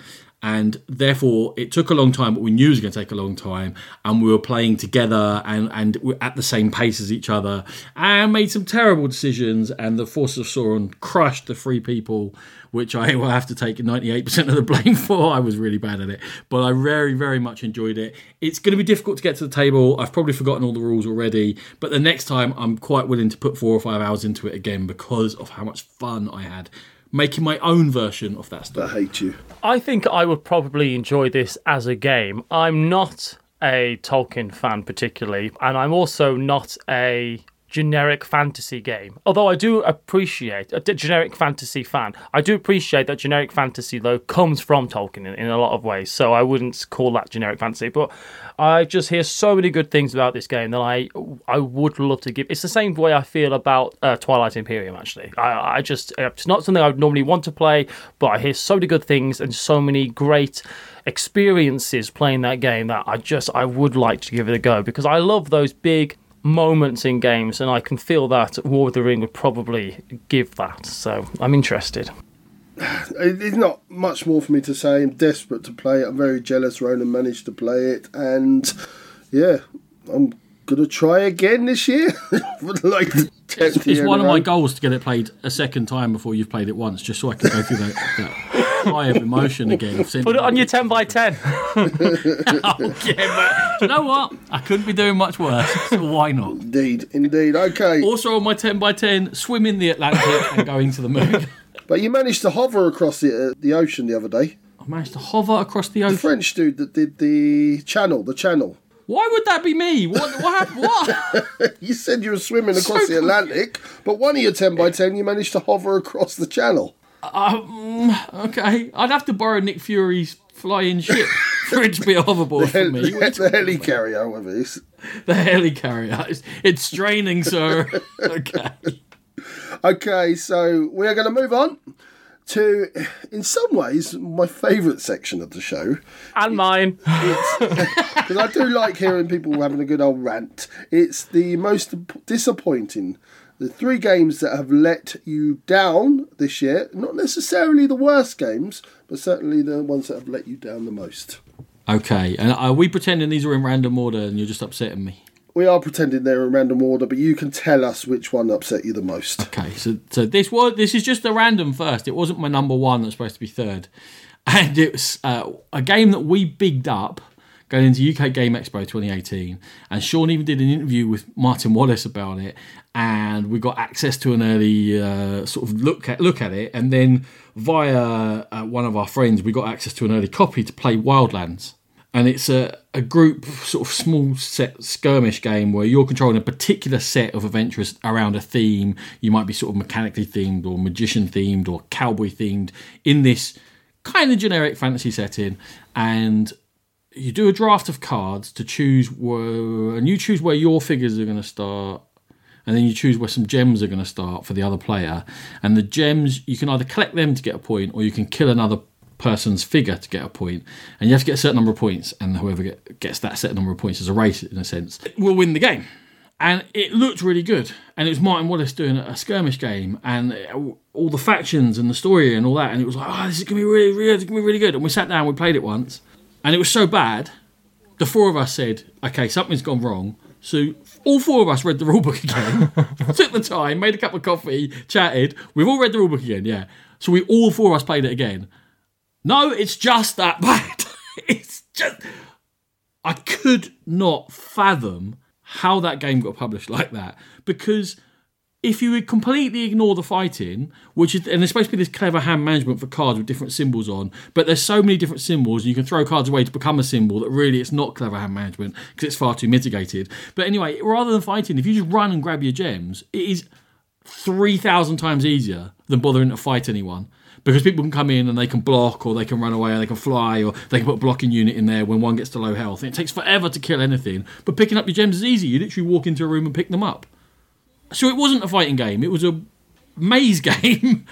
And therefore, it took a long time, but we knew it was going to take a long time. And we were playing together and, and at the same pace as each other and made some terrible decisions. And the Forces of Sauron crushed the three people, which I will have to take 98% of the blame for. I was really bad at it, but I very, very much enjoyed it. It's going to be difficult to get to the table. I've probably forgotten all the rules already, but the next time I'm quite willing to put four or five hours into it again because of how much fun I had making my own version of that I stuff. hate you. I think I would probably enjoy this as a game. I'm not a Tolkien fan particularly, and I'm also not a generic fantasy game. Although I do appreciate a generic fantasy fan. I do appreciate that generic fantasy though comes from Tolkien in, in a lot of ways. So I wouldn't call that generic fantasy, but I just hear so many good things about this game that I I would love to give. It's the same way I feel about uh, Twilight Imperium. Actually, I, I just it's not something I would normally want to play, but I hear so many good things and so many great experiences playing that game that I just I would like to give it a go because I love those big moments in games and I can feel that War of the Ring would probably give that. So I'm interested. It- It's not much more for me to say. I'm desperate to play it. I'm very jealous Ronan managed to play it. And yeah, I'm going to try again this year. [laughs] For like the 10th It's year one of my goals to get it played a second time before you've played it once, just so I can go through that, that high of emotion again. of Put it on your 10 by 10. [laughs] Yeah, but do you know what? I couldn't be doing much worse, so why not? Indeed, indeed. Okay. Also on my 10 by 10 swim in the Atlantic and going to the moon. [laughs] But you managed to hover across the, uh, the ocean the other day. I managed to hover across the The ocean. French dude that did the channel, the channel. Why would that be me? What? What? hap- [laughs] what? You said you were swimming across the Atlantic, but one of your 10 by 10 you managed to hover across the channel. Um, okay, I'd have to borrow Nick Fury's flying ship [laughs] for it to be a hoverboard for me. [laughs] the, the helicarrier with this. The helicarrier. It's, it's straining, sir. [laughs] Okay. Okay, so we are going to move on to, in some ways, my favourite section of the show. And mine. Because I do like hearing people having a good old rant. It's the most disappointing. The three games that have let you down this year, not necessarily the worst games, but certainly the ones that have let you down the most. Okay, and are we pretending these are in random order and you're just upsetting me? We are pretending they're in random order, but you can tell us which one upset you the most. Okay, so so this was this is just a random first. It wasn't my number one that's supposed to be third, and it was uh, a game that we bigged up going into UK Game Expo 2018. And Sean even did an interview with Martin Wallace about it, and we got access to an early uh, sort of look at look at it, and then via uh, one of our friends, we got access to an early copy to play Wildlands and it's a, a group sort of small set skirmish game where you're controlling a particular set of adventurers around a theme. You might be sort of mechanically themed or magician themed or cowboy themed in this kind of generic fantasy setting, and you do a draft of cards to choose where, and you choose where your figures are going to start. And then you choose where some gems are going to start for the other player. And the gems, you can either collect them to get a point, or you can kill another person's figure to get a point, and you have to get a certain number of points, and whoever get, gets that set number of points as a race, in a sense, will win the game. And it looked really good, and it was Martin Wallace doing a skirmish game, and all the factions and the story and all that, and it was like, oh, this is gonna be really, really, gonna be really good. And we sat down, we played it once, and it was so bad. The four of us said, okay, something's gone wrong. So all four of us read the [laughs] rulebook again, took the time, made a cup of coffee, chatted. We've all read the rulebook again, yeah. So we all four of us played it again no, it's just that [laughs] bad. it's just. I could not fathom how that game got published like that because if you would completely ignore the fighting, which is and there's supposed to be this clever hand management for cards with different symbols on, but there's so many different symbols you can throw cards away to become a symbol that really it's not clever hand management because it's far too mitigated. But anyway, rather than fighting, if you just run and grab your gems, it is three thousand times easier than bothering to fight anyone because people can come in and they can block or they can run away or they can fly or they can put a blocking unit in there when one gets to low health. And it takes forever to kill anything, but picking up your gems is easy. You literally walk into a room and pick them up. So it wasn't a fighting game; it was a maze [laughs] game,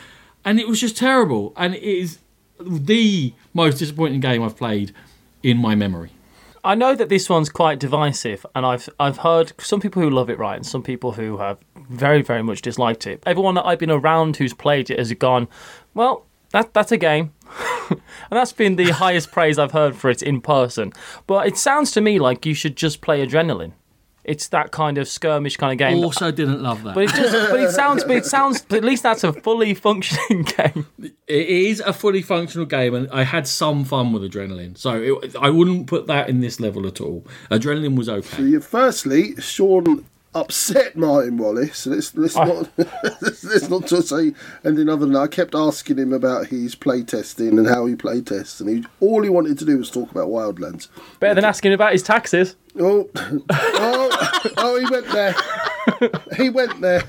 and it was just terrible. And it is the most disappointing game I've played in my memory. I know that this one's quite divisive, and I've I've heard some people who love it right, and some people who have very very much disliked it. Everyone that I've been around who's played it has gone, well, that that's a game. [laughs] and that's been the highest praise I've heard for it in person. But it sounds to me like you should just play Adrenaline. It's that kind of skirmish kind of game. Also, didn't love that. But it just, but it sounds, but it sounds. But at least that's a fully functioning [laughs] game. It is a fully functional game, and I had some fun with Adrenaline. So it, I wouldn't put that in this level at all. Adrenaline was okay. So you, firstly, Sean upset Martin Wallace. Let's let's oh. not [laughs] let's, not say anything other than that. I kept asking him about his playtesting and how he playtests, and he all he wanted to do was talk about Wildlands. Better than asking about his taxes. Oh, [laughs] oh, oh! He went there. [laughs] He went there.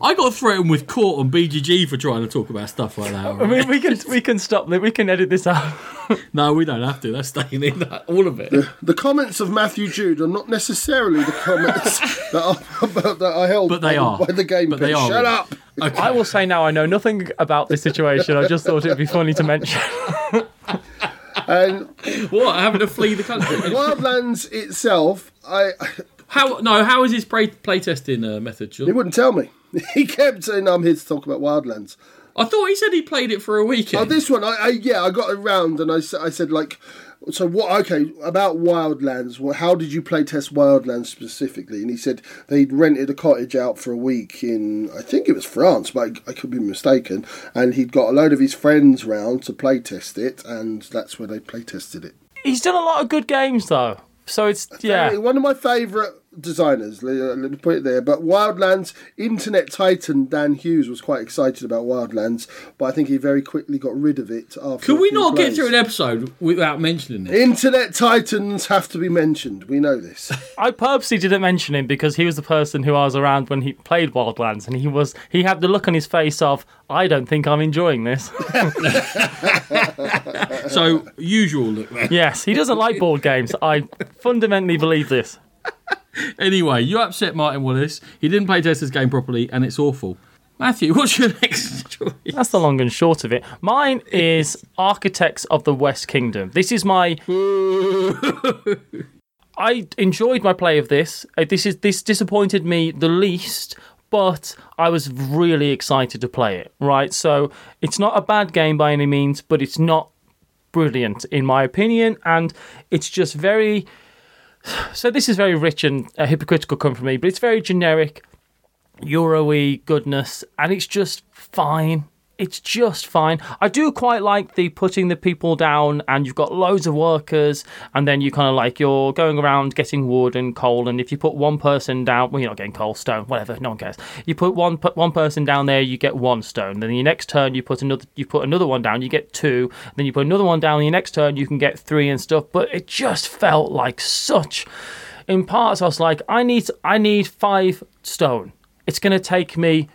I got threatened with court on BGG for trying to talk about stuff like that. Right? I mean, we can we can stop. We can edit this out. [laughs] no, we don't have to. That's staying in. That all of it. The, the, comments of Matthew Jude are not necessarily the comments [laughs] that are about that I held. But they are. By the game. But they are. Shut up. Okay. I will say now. I know nothing about this situation. I just thought it'd be funny to mention. and what having to flee the country? [laughs] Wildlands itself, I. How no? How is his play playtesting uh, method? He wouldn't tell me. [laughs] he kept saying, "I'm here to talk about Wildlands." I thought he said he played it for a weekend. Oh, this one, I, I yeah, I got around and I, I said like, so what? Okay, about Wildlands. Well, how did you play test Wildlands specifically? And he said they'd rented a cottage out for a week in, I think it was France, but I, I could be mistaken. And he'd got a load of his friends round to play test it, and that's where they play tested it. He's done a lot of good games though. So it's yeah, one of my favourite designers. Let me put it there. But Wildlands Internet Titan Dan Hughes was quite excited about Wildlands, but I think he very quickly got rid of it. After Could we not plays. get through an episode without mentioning this? Internet Titans have to be mentioned. We know this. [laughs] I purposely didn't mention him because he was the person who I was around when he played Wildlands, and he was he had the look on his face of I don't think I'm enjoying this. [laughs] so usual look. Then. Yes, he doesn't like board games. I fundamentally believe this. [laughs] anyway, you upset Martin Wallace. He didn't play test game properly, and it's awful. Matthew, [laughs] what's your next choice? That's the long and short of it. Mine [laughs] is Architects of the West Kingdom. This is my. I enjoyed my play of this. Uh, This is this disappointed me the least, but I was really excited to play it. Right, so it's not a bad game by any means, but it's not brilliant in my opinion, and it's just very. So this is very rich and uh, hypocritical come from me, but it's very generic. Euro-y goodness, and it's just fine. It's just fine. I do quite like the putting the people down, and you've got loads of workers, and then you kind of like you're going around getting wood and coal, and if you put one person down, well, you're not getting coal, stone, whatever, no one cares. You put one put one person down there, you get one stone. Then your next turn, you put another, you put another one down, you get two. Then you put another one down. Your next turn, you can get three and stuff. But it just felt like such. In parts, I was like, I need, I need five stone it's going to take me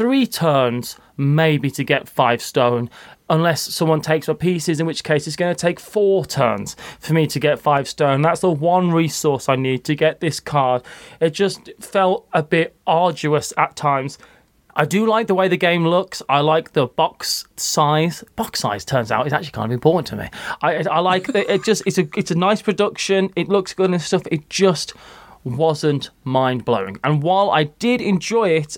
three turns maybe to get five stone unless someone takes my pieces in which case it's going to take four turns for me to get five stone that's the one resource i need to get this card it just felt a bit arduous at times I do like the way the game looks. I like the box size. Box size turns out is actually kind of important to me. I, I like that it. Just it's a it's a nice production. It looks good and stuff. It just wasn't mind blowing. And while I did enjoy it,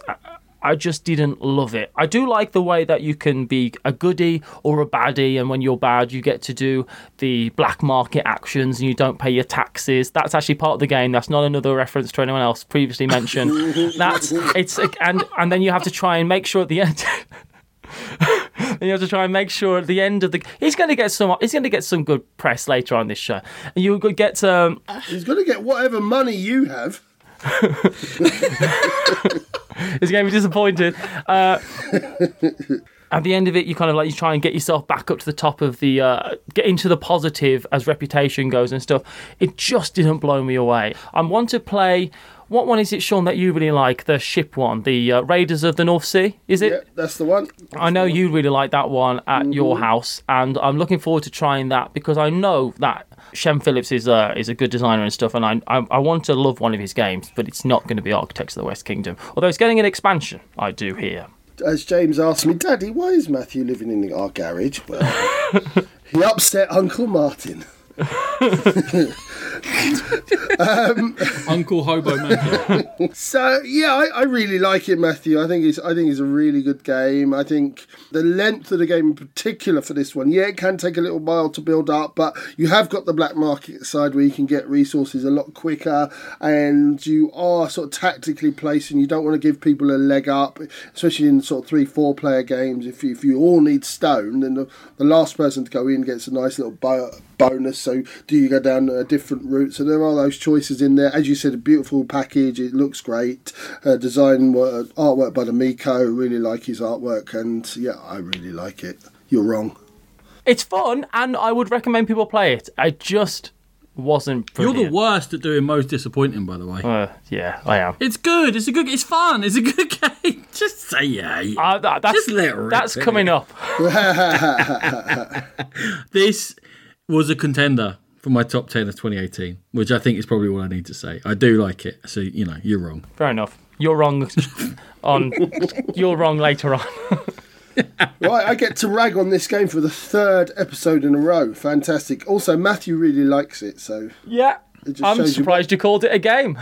I- just didn't love it. I do like the way that you can be a goodie or a baddie, and when you're bad, you get to do the black market actions and you don't pay your taxes. That's actually part of the game. That's not another reference to anyone else previously mentioned. [laughs] That's it's and and then you have to try and make sure at the end. and [laughs] you have to try and make sure at the end of the he's going to get some he's going to get some good press later on this show and you could get um He's going to get whatever money you have. He's going to be disappointed. Uh, at the end of it, you kind of like you try and get yourself back up to the top of the uh, get into the positive as reputation goes and stuff. It just didn't blow me away. I want to play. What one is it, Sean, that you really like? The ship one, the uh, Raiders of the North Sea. Is it? Yeah, that's the one. I know you really like that one at your house, and I'm looking forward to trying that because I know that Shem Phillips is a is a good designer and stuff, and I, I I want to love one of his games, but it's not going to be Architects of the West Kingdom. Although it's getting an expansion, I do hear. As James asked me, Daddy, why is Matthew living in our garage? Well, [laughs] he upset Uncle Martin. Um, Uncle Hobo Matthew. So yeah, I, I really like it, Matthew. I think it's I think it's a really good game. I think the length of the game in particular for this one, yeah, it can take a little while to build up, but you have got the black market side where you can get resources a lot quicker, and you are sort of tactically placing. You don't want to give people a leg up, especially in sort of three, four player games. If you, if you all need stone, then the, the last person to go in gets a nice little bo- bonus. So do you go down a different route? So there are those choices in there. As you said, a beautiful package. It looks great. Uh, design work, artwork by the Mico. Really like his artwork, and yeah, I really like it. You're wrong. It's fun, and I would recommend people play it. I just wasn't. You're the worst at doing most disappointing, by the way. Uh, yeah, I am. It's good. It's a good. It's fun. It's a good [laughs] game. Just say yeah. Uh, that, that's Just let it rip, that's innit? coming up. [laughs] [laughs] This was a contender for my top ten of 2018, which I think is probably all I need to say. I do like it. So you know, you're wrong. Fair enough. You're wrong. [laughs] on you're wrong later on. [laughs] right, I get to rag on this game for the third episode in a row. Fantastic. Also, Matthew really likes it, so Yeah. it just I'm shows you surprised you called it a game.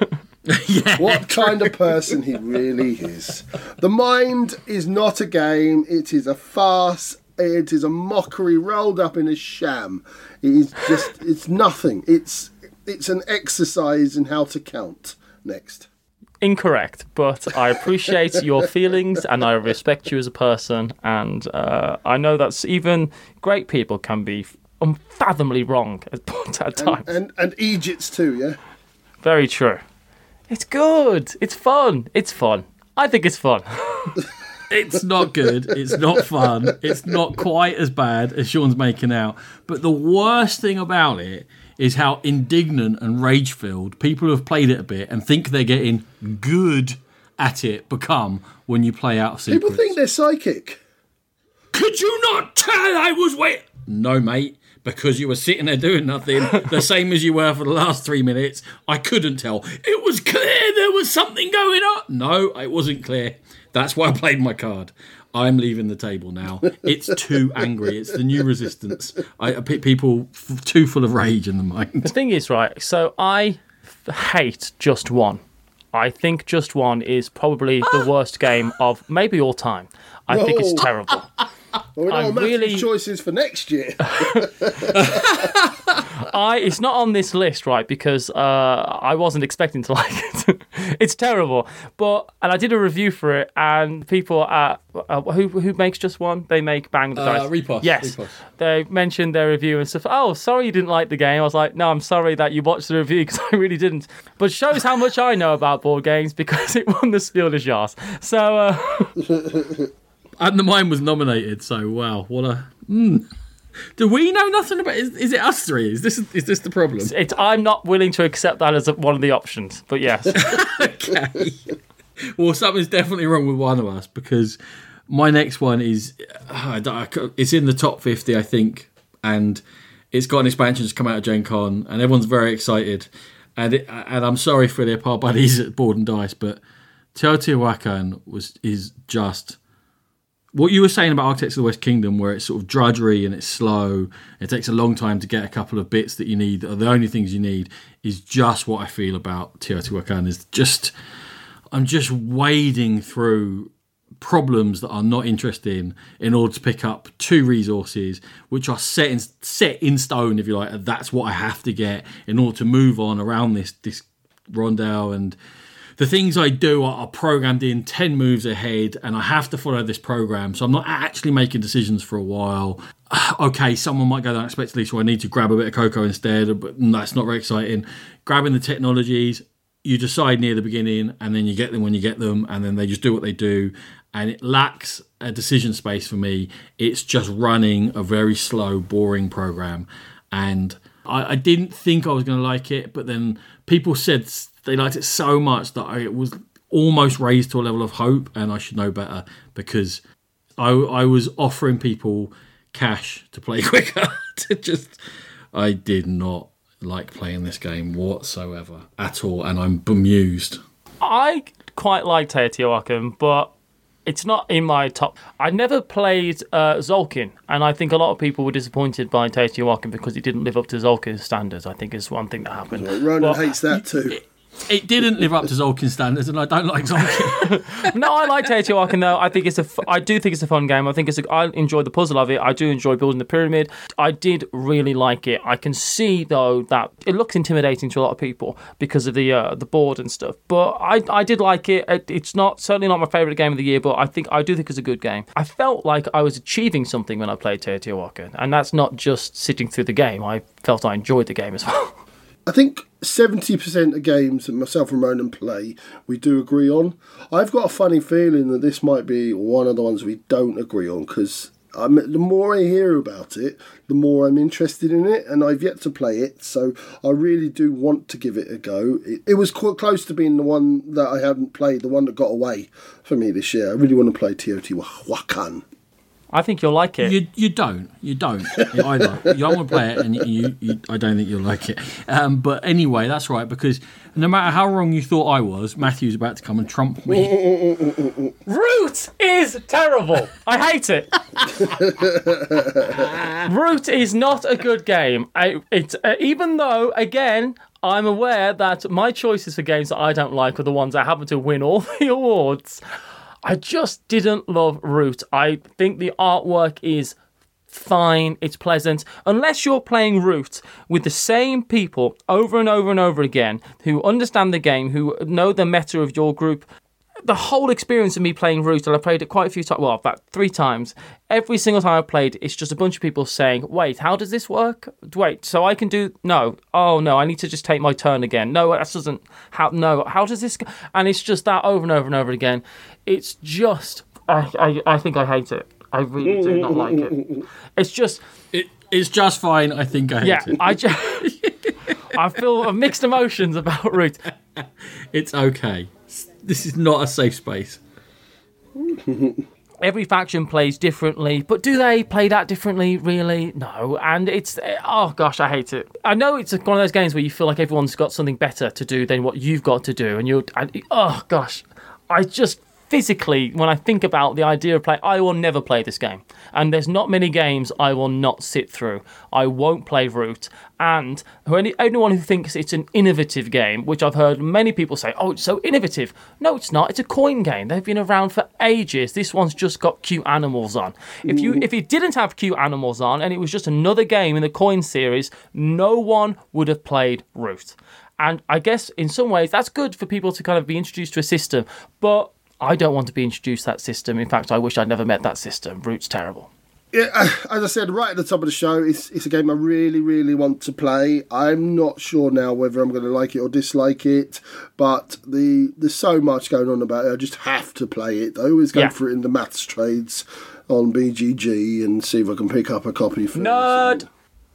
[laughs] yeah. what kind of person he really is. The mind is not a game, it is a farce. It is a mockery rolled up in a sham. It is just [laughs] it's nothing. It's it's an exercise in how to count. Next. Incorrect, but I appreciate your [laughs] feelings and I respect you as a person. And uh, I know that's even great people can be unfathomably wrong at, [laughs] at times. And and Egypt's too, yeah? Very true. It's good. It's fun. It's fun. I think it's fun. It's not good. It's not fun. It's not quite as bad as Sean's making out. But the worst thing about it is how indignant and rage filled people who have played it a bit and think they're getting good at it become when you play out of sequence. People think they're psychic. Could you not tell I was wait? No, mate. because you were sitting there doing nothing, the same as you were for the last three minutes. I couldn't tell. It was clear there was something going on. No, it wasn't clear. That's why I played my card. I'm leaving the table now. It's too angry. It's the new resistance. I, pick people f- too full of rage in the mind. The thing is, right, so I f- hate Just One. I think Just One is probably the ah! worst game of maybe all time. I think it's terrible. [laughs] Well, we know I what Matthew's really- choices for next year. [laughs] [laughs] I it's not on this list, right? Because uh, I wasn't expecting to [laughs] like it. it's terrible, but and I did a review for it, and people at uh, who who makes just one, they make Bang the Uh, Dice. Repos, Yes, Repos. they mentioned their review and stuff. Oh, sorry you didn't like the game. I was like, no, I'm sorry that you watched the review because I really didn't. But shows how much I know about board games because it won the Spiel des Jahres. So. Uh, And the mine was nominated, so wow, what a. Mm. Do we know nothing about? Is, is it us three? Is this is this the problem? It's, I'm not willing to accept that as one of the options, but yes. [laughs] okay. well, something's definitely wrong with one of us because my next one is I don't- it's in the top fifty, I think, and it's got an expansion that's come out of Gen Con, and everyone's very excited. And it, and I'm sorry for the apart buddies at Board and Dice, but Teotihuacan was is just what you were saying about Architects of the West Kingdom, where it's sort of drudgery and it's slow, it takes a long time to get a couple of bits that you need, are the only things you need, is just what I feel about Teotihuacan. Is just, I'm just wading through problems that are not interesting in order to pick up two resources which are set in set in stone, if you like. That's what I have to get in order to move on around this this rondel and the things I do are, are programmed in 10 moves ahead and I have to follow this program. So I'm not actually making decisions for a while. [sighs] Okay, someone might go there unexpectedly, so I need to grab a bit of cocoa instead, but that's not very exciting. Grabbing the technologies, you decide near the beginning and then you get them when you get them and then they just do what they do. And it lacks a decision space for me. It's just running a very slow, boring program. And I, I didn't think I was going to like it, but then people said they liked it so much that I was almost raised to a level of hope, and I should know better because I, I was offering people cash to play [laughs] quicker. to just, I did not like playing this game whatsoever at all, and I'm bemused. I quite like Teotihuacan, but it's not in my top. I never played uh, Tzolk'in, and I think a lot of people were disappointed by Teotihuacan because it didn't live up to Tzolk'in's standards. I think is one thing that happened. Ronan Well, hates that too. It didn't live up to Tzolk'in's standards, and I don't like Tzolk'in. [laughs] no, I like Teotihuacan though. I think it's a. F- I do think it's a fun game. I think it's. A, I enjoy the puzzle of it. I do enjoy building the pyramid. I did really like it. I can see though that it looks intimidating to a lot of people because of the uh, the board and stuff. But I I did like it. it. It's not certainly not my favorite game of the year, but I think I do think it's a good game. I felt like I was achieving something when I played Teotihuacan, and that's not just sitting through the game. I felt I enjoyed the game as well. [laughs] I think 70% of games that myself and Ronan play, we do agree on. I've got a funny feeling that this might be one of the ones we don't agree on because the more I hear about it, the more I'm interested in it, and I've yet to play it, so I really do want to give it a go. It, it was quite close to being the one that I haven't played, the one that got away for me this year. I really want to play Teotihuacan. I think you'll like it. You you don't you don't [laughs] either. You don't want to play it, and you, you I don't think you'll like it. Um, but anyway, that's right because no matter how wrong you thought I was, Matthew's about to come and trump me. [laughs] Root is terrible. I hate it. [laughs] Root is not a good game. I, it's uh, even though again I'm aware that my choices for games that I don't like are the ones that happen to win all the awards. I just didn't love Root. I think the artwork is fine, it's pleasant. Unless you're playing Root with the same people over and over and over again who understand the game, who know the meta of your group. The whole experience of me playing Root, and I played it quite a few times, well, about three times. Every single time I played, it's just a bunch of people saying, Wait, how does this work? Wait, so I can do. No. Oh, no, I need to just take my turn again. No, that doesn't. How, no, how does this go? And it's just that over and over and over again. It's just. I, I, I think I hate it. I really do not like it. It's just, It, it's just fine. I think I hate it. yeah, it. I just, [laughs] I feel mixed emotions about Root. [laughs] It's okay. This is not a safe space. every faction plays differently, but do they play that differently? Really? No. And it's oh gosh, I hate it. I know it's one of those games where you feel like everyone's got something better to do than what you've got to do, and you're and, oh gosh, I just physically, when I think about the idea of play, I will never play this game. And there's not many games I will not sit through. I won't play Root. And anyone who thinks it's an innovative game, which I've heard many people say, oh, it's so innovative. No, it's not. It's a coin game. They've been around for ages. This one's just got cute animals on. If you if it didn't have cute animals on and it was just another game in the coin series, no one would have played Root. And I guess in some ways that's good for people to kind of be introduced to a system. But I don't want to be introduced to that system. In fact, I wish I'd never met that system. Root's terrible. Yeah, uh, as I said right at the top of the show, it's it's a game I really, really want to play. I'm not sure now whether I'm going to like it or dislike it, but the there's so much going on about it. I just have to play it. I always go Yeah. for it in the maths trades on BGG and see if I can pick up a copy for Nerd.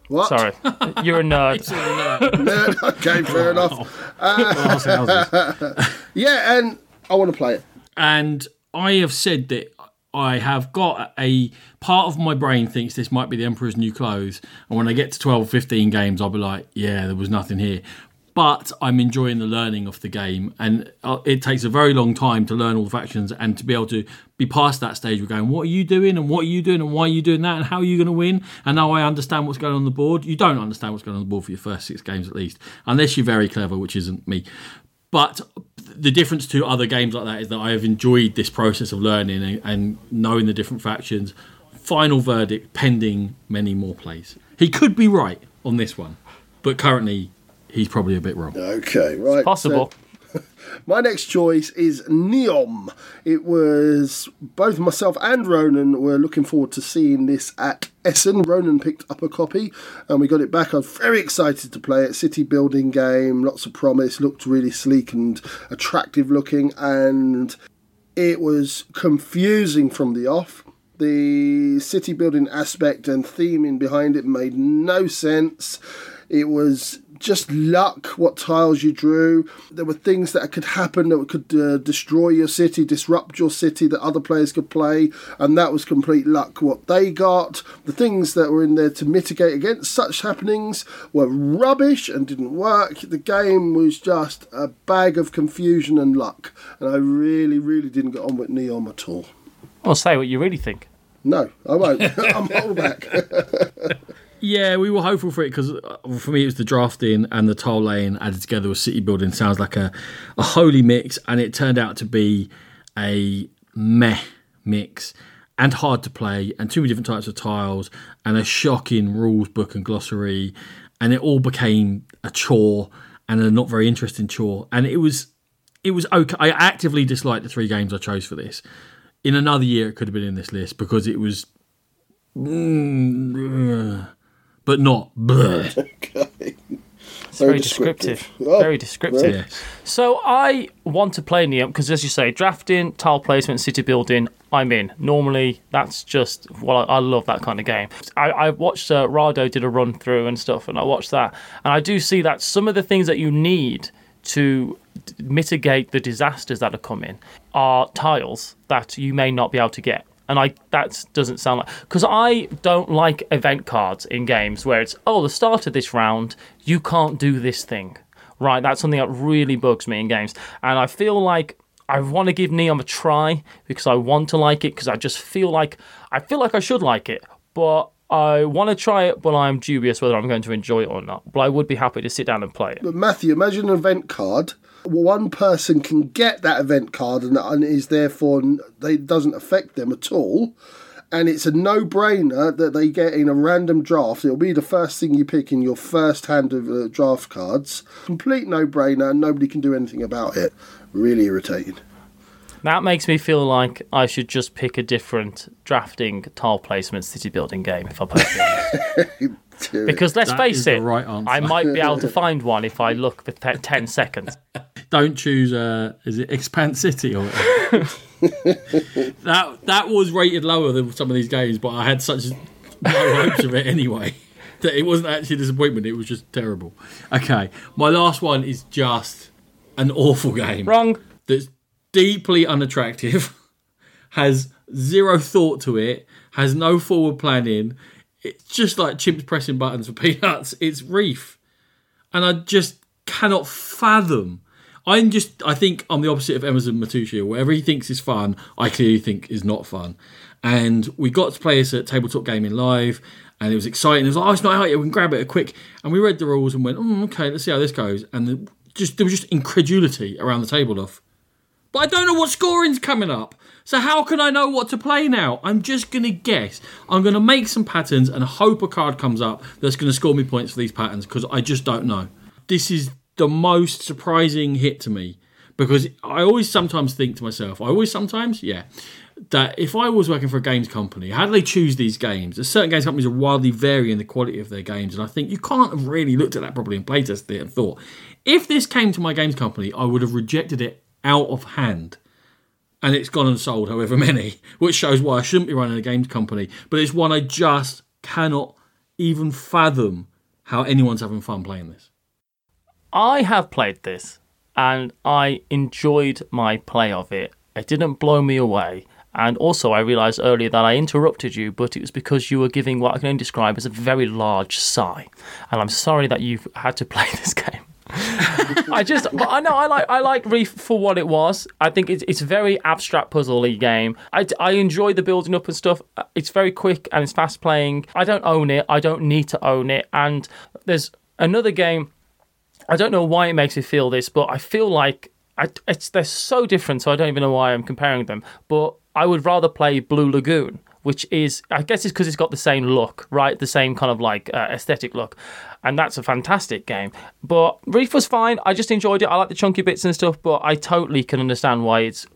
What? Sorry, [laughs] you're a nerd. [laughs] Nerd. okay, fair enough. Glass [laughs] houses. Yeah, and I want to play it. And I have said that I have got a part of my brain thinks this might be the Emperor's New Clothes, and when I get to 12, 15 games, I'll be like, yeah, there was nothing here. But I'm enjoying the learning of the game, and uh, it takes a very long time to learn all the factions and to be able to be past that stage. We're going, what are you doing, and what are you doing, and why are you doing that, and how are you going to win? And now I understand what's going on the board. You don't understand what's going on the board for your first six games at least, unless you're very clever, which isn't me. But the difference to other games like that is that I have enjoyed this process of learning and, and knowing the different factions. Final verdict pending many more plays. He could be right on this one, but currently he's probably a bit wrong. Okay, right. Possible. so [laughs] my next choice is Neom. It was both myself and Ronan were looking forward to seeing this at Essen. Ronan picked up a copy and we got it back. I was very excited to play it. City building game, lots of promise, looked really sleek and attractive looking, and it was confusing from the off. The city building aspect and theming behind it made no sense. It was just luck what tiles you drew. There were things that could happen that could uh, destroy your city, disrupt your city that other players could play, and that was complete luck what they got. The things that were in there to mitigate against such happenings were rubbish and didn't work. The game was just a bag of confusion and luck, and I really, really didn't get on with Neom at all. Well, say what you really think. No, I won't. [laughs] I'm holding back. [laughs] Yeah, we were hopeful for it because for me it was the drafting and the tile laying added together with city building sounds like a, a holy mix, and it turned out to be a meh mix and hard to play and too many different types of tiles and a shocking rules book and glossary, and it all became a chore and a not very interesting chore, and it was it was okay. I actively disliked the three games I chose for this. In another year, it could have been in this list because it was. Mm, but not. bleh. [laughs] It's very, descriptive. Oh, very descriptive. Yes. So I want to play Neom because, as you say, drafting, tile placement, city building, I'm in. Normally, that's just well, I, I love that kind of game. I, I watched uh, Rahdo did a run through and stuff, and I watched that, and I do see that some of the things that you need to d- mitigate the disasters that are coming are tiles that you may not be able to get. And I that doesn't sound like because I don't like event cards in games where it's oh the start of this round you can't do this thing. Right that's something that really bugs me in games. And I feel like I want to give Neom a try because I want to like it because I just feel like I feel like I should like it but I want to try it but I'm dubious whether I'm going to enjoy it or not. But I would be happy to sit down and play it. But Matthew, imagine an event card. One person can get that event card and, and is therefore it doesn't affect them at all. And it's a no-brainer that they get in a random draft. It'll be the first thing you pick in your first hand of uh, draft cards. Complete no-brainer, and nobody can do anything about it. Really irritating. That makes me feel like I should just pick a different drafting tile placement city building game if I play it. [laughs] Because let's That face is the it, right answer. I might be able to find one if I look for te- 10 seconds. [laughs] Don't choose. Uh, is it Expand City or [laughs] that? That was rated lower than some of these games, but I had such low hopes of it anyway [laughs] that it wasn't actually a disappointment. It was just terrible. Okay, my last one is just an awful game. Wrong. That's deeply unattractive has zero thought to it, has no forward planning. It's just like chimps pressing buttons for [laughs] peanuts. It's Reef. And I just cannot fathom. I'm just, I think I'm the opposite of Emerson Matsuuchi. Whatever he thinks is fun, I clearly think is not fun. And we got to play this at Tabletop Gaming Live, and it was exciting. It was like, oh, it's not out yet, we can grab it quick. And we read the rules and went, oh, okay, let's see how this goes. And the, just there was just incredulity around the table of, but I don't know what scoring's coming up. So how can I know what to play now? I'm just gonna guess. I'm gonna make some patterns and hope a card comes up that's gonna score me points for these patterns because I just don't know. This is the most surprising hit to me because I always sometimes think to myself, I always sometimes, yeah, that if I was working for a games company, how do they choose these games? There's certain games companies are wildly varying the quality of their games, and I think you can't have really looked at that properly and playtested it and thought, if this came to my games company, I would have rejected it out of hand. And it's gone and sold however many, which shows why I shouldn't be running a games company. But it's one I just cannot even fathom how anyone's having fun playing this. I have played this and I enjoyed my play of it. It didn't blow me away. And also, I realised earlier that I interrupted you, but it was because you were giving what I can only describe as a very large sigh. And I'm sorry that you've had to [laughs] play this game. [laughs] I just, I know I like I like Reef for what it was. I think it's it's a very abstract puzzle game. I, I enjoy the building up and stuff. It's very quick and it's fast playing. I don't own it. I don't need to own it. And there's another game. I don't know why it makes me feel this, but I feel like I, it's they're so different. So I don't even know why I'm comparing them. But I would rather play Blue Lagoon, which is, I guess it's because it's got the same look, right? The same kind of like uh, aesthetic look. And that's a fantastic game. But Reef was fine. I just enjoyed it. I like the chunky bits and stuff, but I totally can understand why it's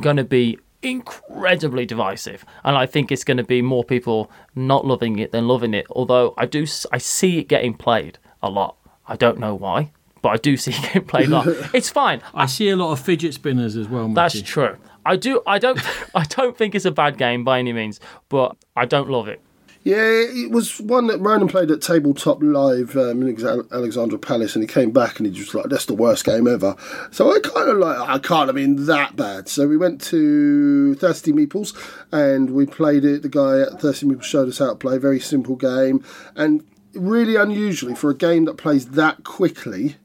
going to be incredibly divisive and i think it's going to be more people not loving it than loving it although i do i see it getting played a lot i don't know why but i do [laughs] see it getting played a lot [laughs] it's fine I see a lot of fidget spinners as well. that's true I do. I don't. [laughs] I don't think it's a bad game by any means, but I don't love it. Yeah, it was one that Ronan played at Tabletop Live um, in Alexandra Palace, and he came back and he was like, "That's the worst game ever." So I kind of like, I can't have been that bad. So we went to Thirsty Meeples and we played it. The guy at Thirsty Meeples showed us how to play. Very simple game, and really unusually for a game that plays that quickly.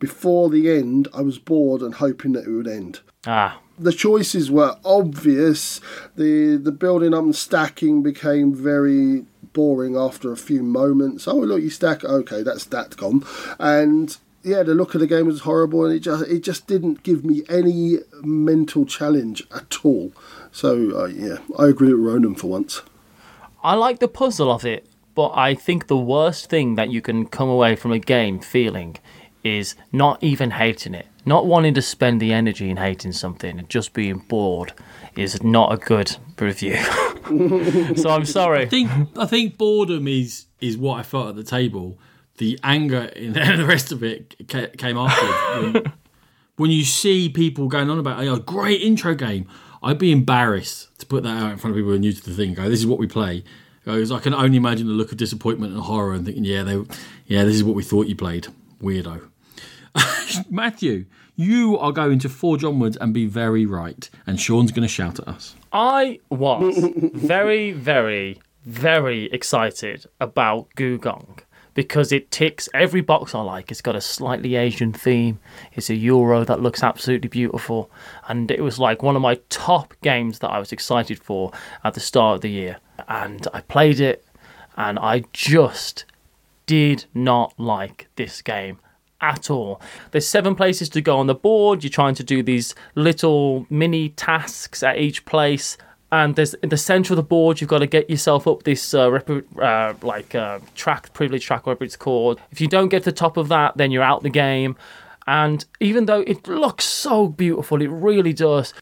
Before the end, I was bored and hoping that it would end Ah, the choices were obvious. The the building up and stacking became very boring after a few moments. Oh look, you stack. Okay, that's that gone. And yeah, the look of the game was horrible, and it just it just didn't give me any mental challenge at all. So uh, yeah, I agree with Ronan for once. I like the puzzle of it, but I think the worst thing that you can come away from a game feeling is not even hating it. Not wanting to spend the energy in hating something and just being bored is not a good review. [laughs] so I'm sorry. I think I think boredom is is what I felt at the table. The anger in [laughs] the rest of it came after. when, [laughs] when you see people going on about oh, great intro game, I'd be embarrassed to put that out in front of people who are new to the thing. Go, this is what we play. Goes, I can only imagine the look of disappointment and horror and thinking, yeah, they, yeah, this is what we thought you played, weirdo. Matthew, you are going to forge onwards and be very right, and Sean's going to shout at us. I was [laughs] very, very, very excited about Gugong because it ticks every box I like. It's got a slightly Asian theme. It's a Euro that looks absolutely beautiful. And it was like one of my top games that I was excited for at the start of the year. And I played it and I just did not like this game at all. There's seven places to go on the board. You're trying to do these little mini tasks at each place. And there's in the center of the board, you've got to get yourself up this uh, rep- uh, like uh, track, privilege track, whatever it's called. If you don't get to the top of that, then you're out the game. And even though it looks so beautiful, it really does.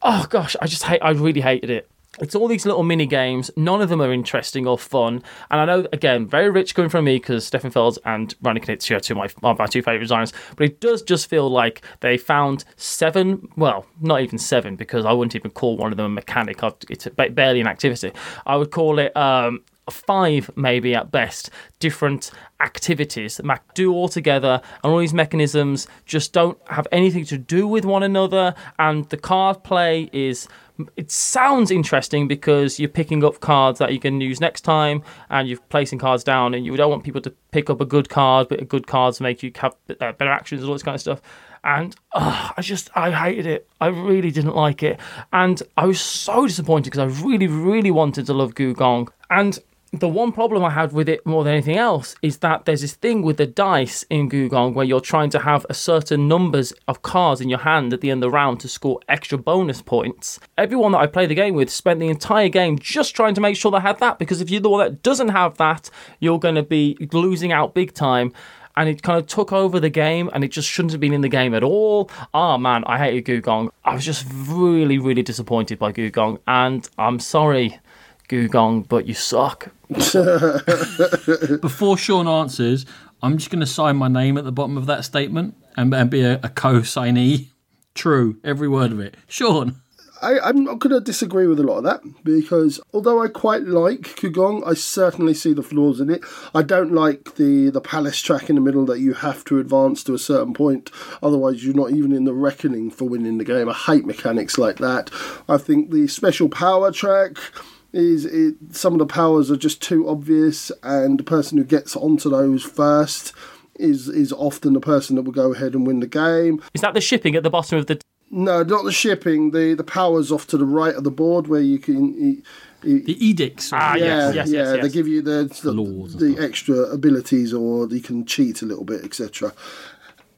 Oh gosh, I just hate. I really hated it. It's all these little mini games. None of them are interesting or fun. And I know, again, very rich coming from me because Stefan Feld and Reiner Knizia are two my, my two favourite designers. But it does just feel like they found seven, well, not even seven because I wouldn't even call one of them a mechanic. It's ba- barely an activity. I would call it um, five, maybe at best, different activities that Mac do all together, and all these mechanisms just don't have anything to do with one another. And the card play is. It sounds interesting because you're picking up cards that you can use next time, and you're placing cards down, and you don't want people to pick up a good card, but good cards make you have uh, better actions and all this kind of stuff and uh, I just I hated it. I really didn't like it, and I was so disappointed because I really really wanted to love Gugong, and the one problem I had with it more than anything else is that there's this thing with the dice in Gugong where you're trying to have a certain numbers of cards in your hand at the end of the round to score extra bonus points. Everyone that I played the game with spent the entire game just trying to make sure they had that because if you're the one that doesn't have that, you're going to be losing out big time and it kind of took over the game and it just shouldn't have been in the game at all. Ah, oh, man, I hated Gugong. I was just really, really disappointed by Gugong, and I'm sorry, Gugong, but you suck. [laughs] Before Sean answers, I'm just going to sign my name at the bottom of that statement and, and be a, a co signee. True, every word of it. Sean. I, am not going to disagree with a lot of that because although I quite like Gugong, I certainly see the flaws in it. I don't like the, the palace track in the middle that you have to advance to a certain point, otherwise, you're not even in the reckoning for winning the game. I hate mechanics like that. I think the special power track is it, some of the powers are just too obvious, and the person who gets onto those first is is often the person that will go ahead and win the game. Is that the shipping at the bottom of the no, not the shipping. The the powers off to the right of the board where you can. You, you, the edicts. Ah, yeah, yes, yes, yeah. Yes, yes. They give you the the, the extra abilities, or you can cheat a little bit, etc.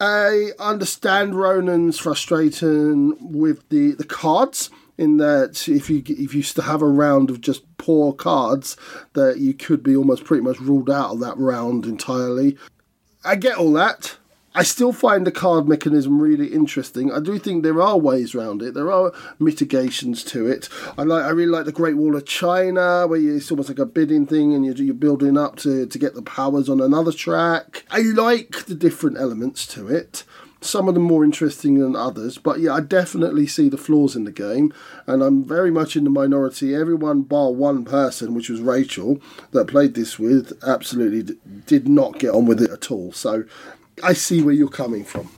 I understand Ronan's frustration with the, the cards in that if you if you have a round of just poor cards, that you could be almost pretty much ruled out of that round entirely. I get all that. I still find the card mechanism really interesting. I do think there are ways around it. There are mitigations to it. I like. I really like the Great Wall of China, where you, it's almost like a bidding thing, and you're, you're building up to to get the powers on another track. I like the different elements to it. Some of them more interesting than others, but yeah, I definitely see the flaws in the game, and I'm very much in the minority. Everyone bar one person, which was Rachel, that played this with, absolutely did not get on with it at all. So I see where you're coming from.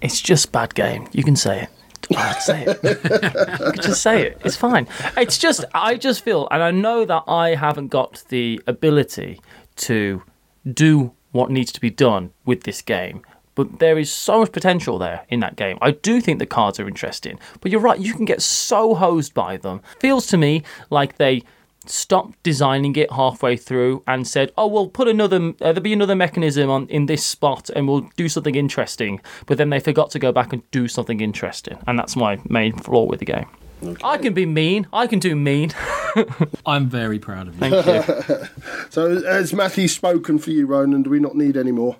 It's just bad game. You can say it. Oh, say it. [laughs] just say it. It's fine. It's just I just feel, and I know that I haven't got the ability to do what needs to be done with this game. But there is so much potential there in that game. I do think the cards are interesting, but you're right. You can get so hosed by them. Feels to me like they stopped designing it halfway through and said, "Oh, we'll put another. Uh, there'll be another mechanism on in this spot, and we'll do something interesting." But then they forgot to go back and do something interesting, and that's my main flaw with the game. Okay. I can be mean. I can do mean. [laughs] I'm very proud of you. Thank you. [laughs] so, has Matthew spoken for you, Ronan? Do we not need any more?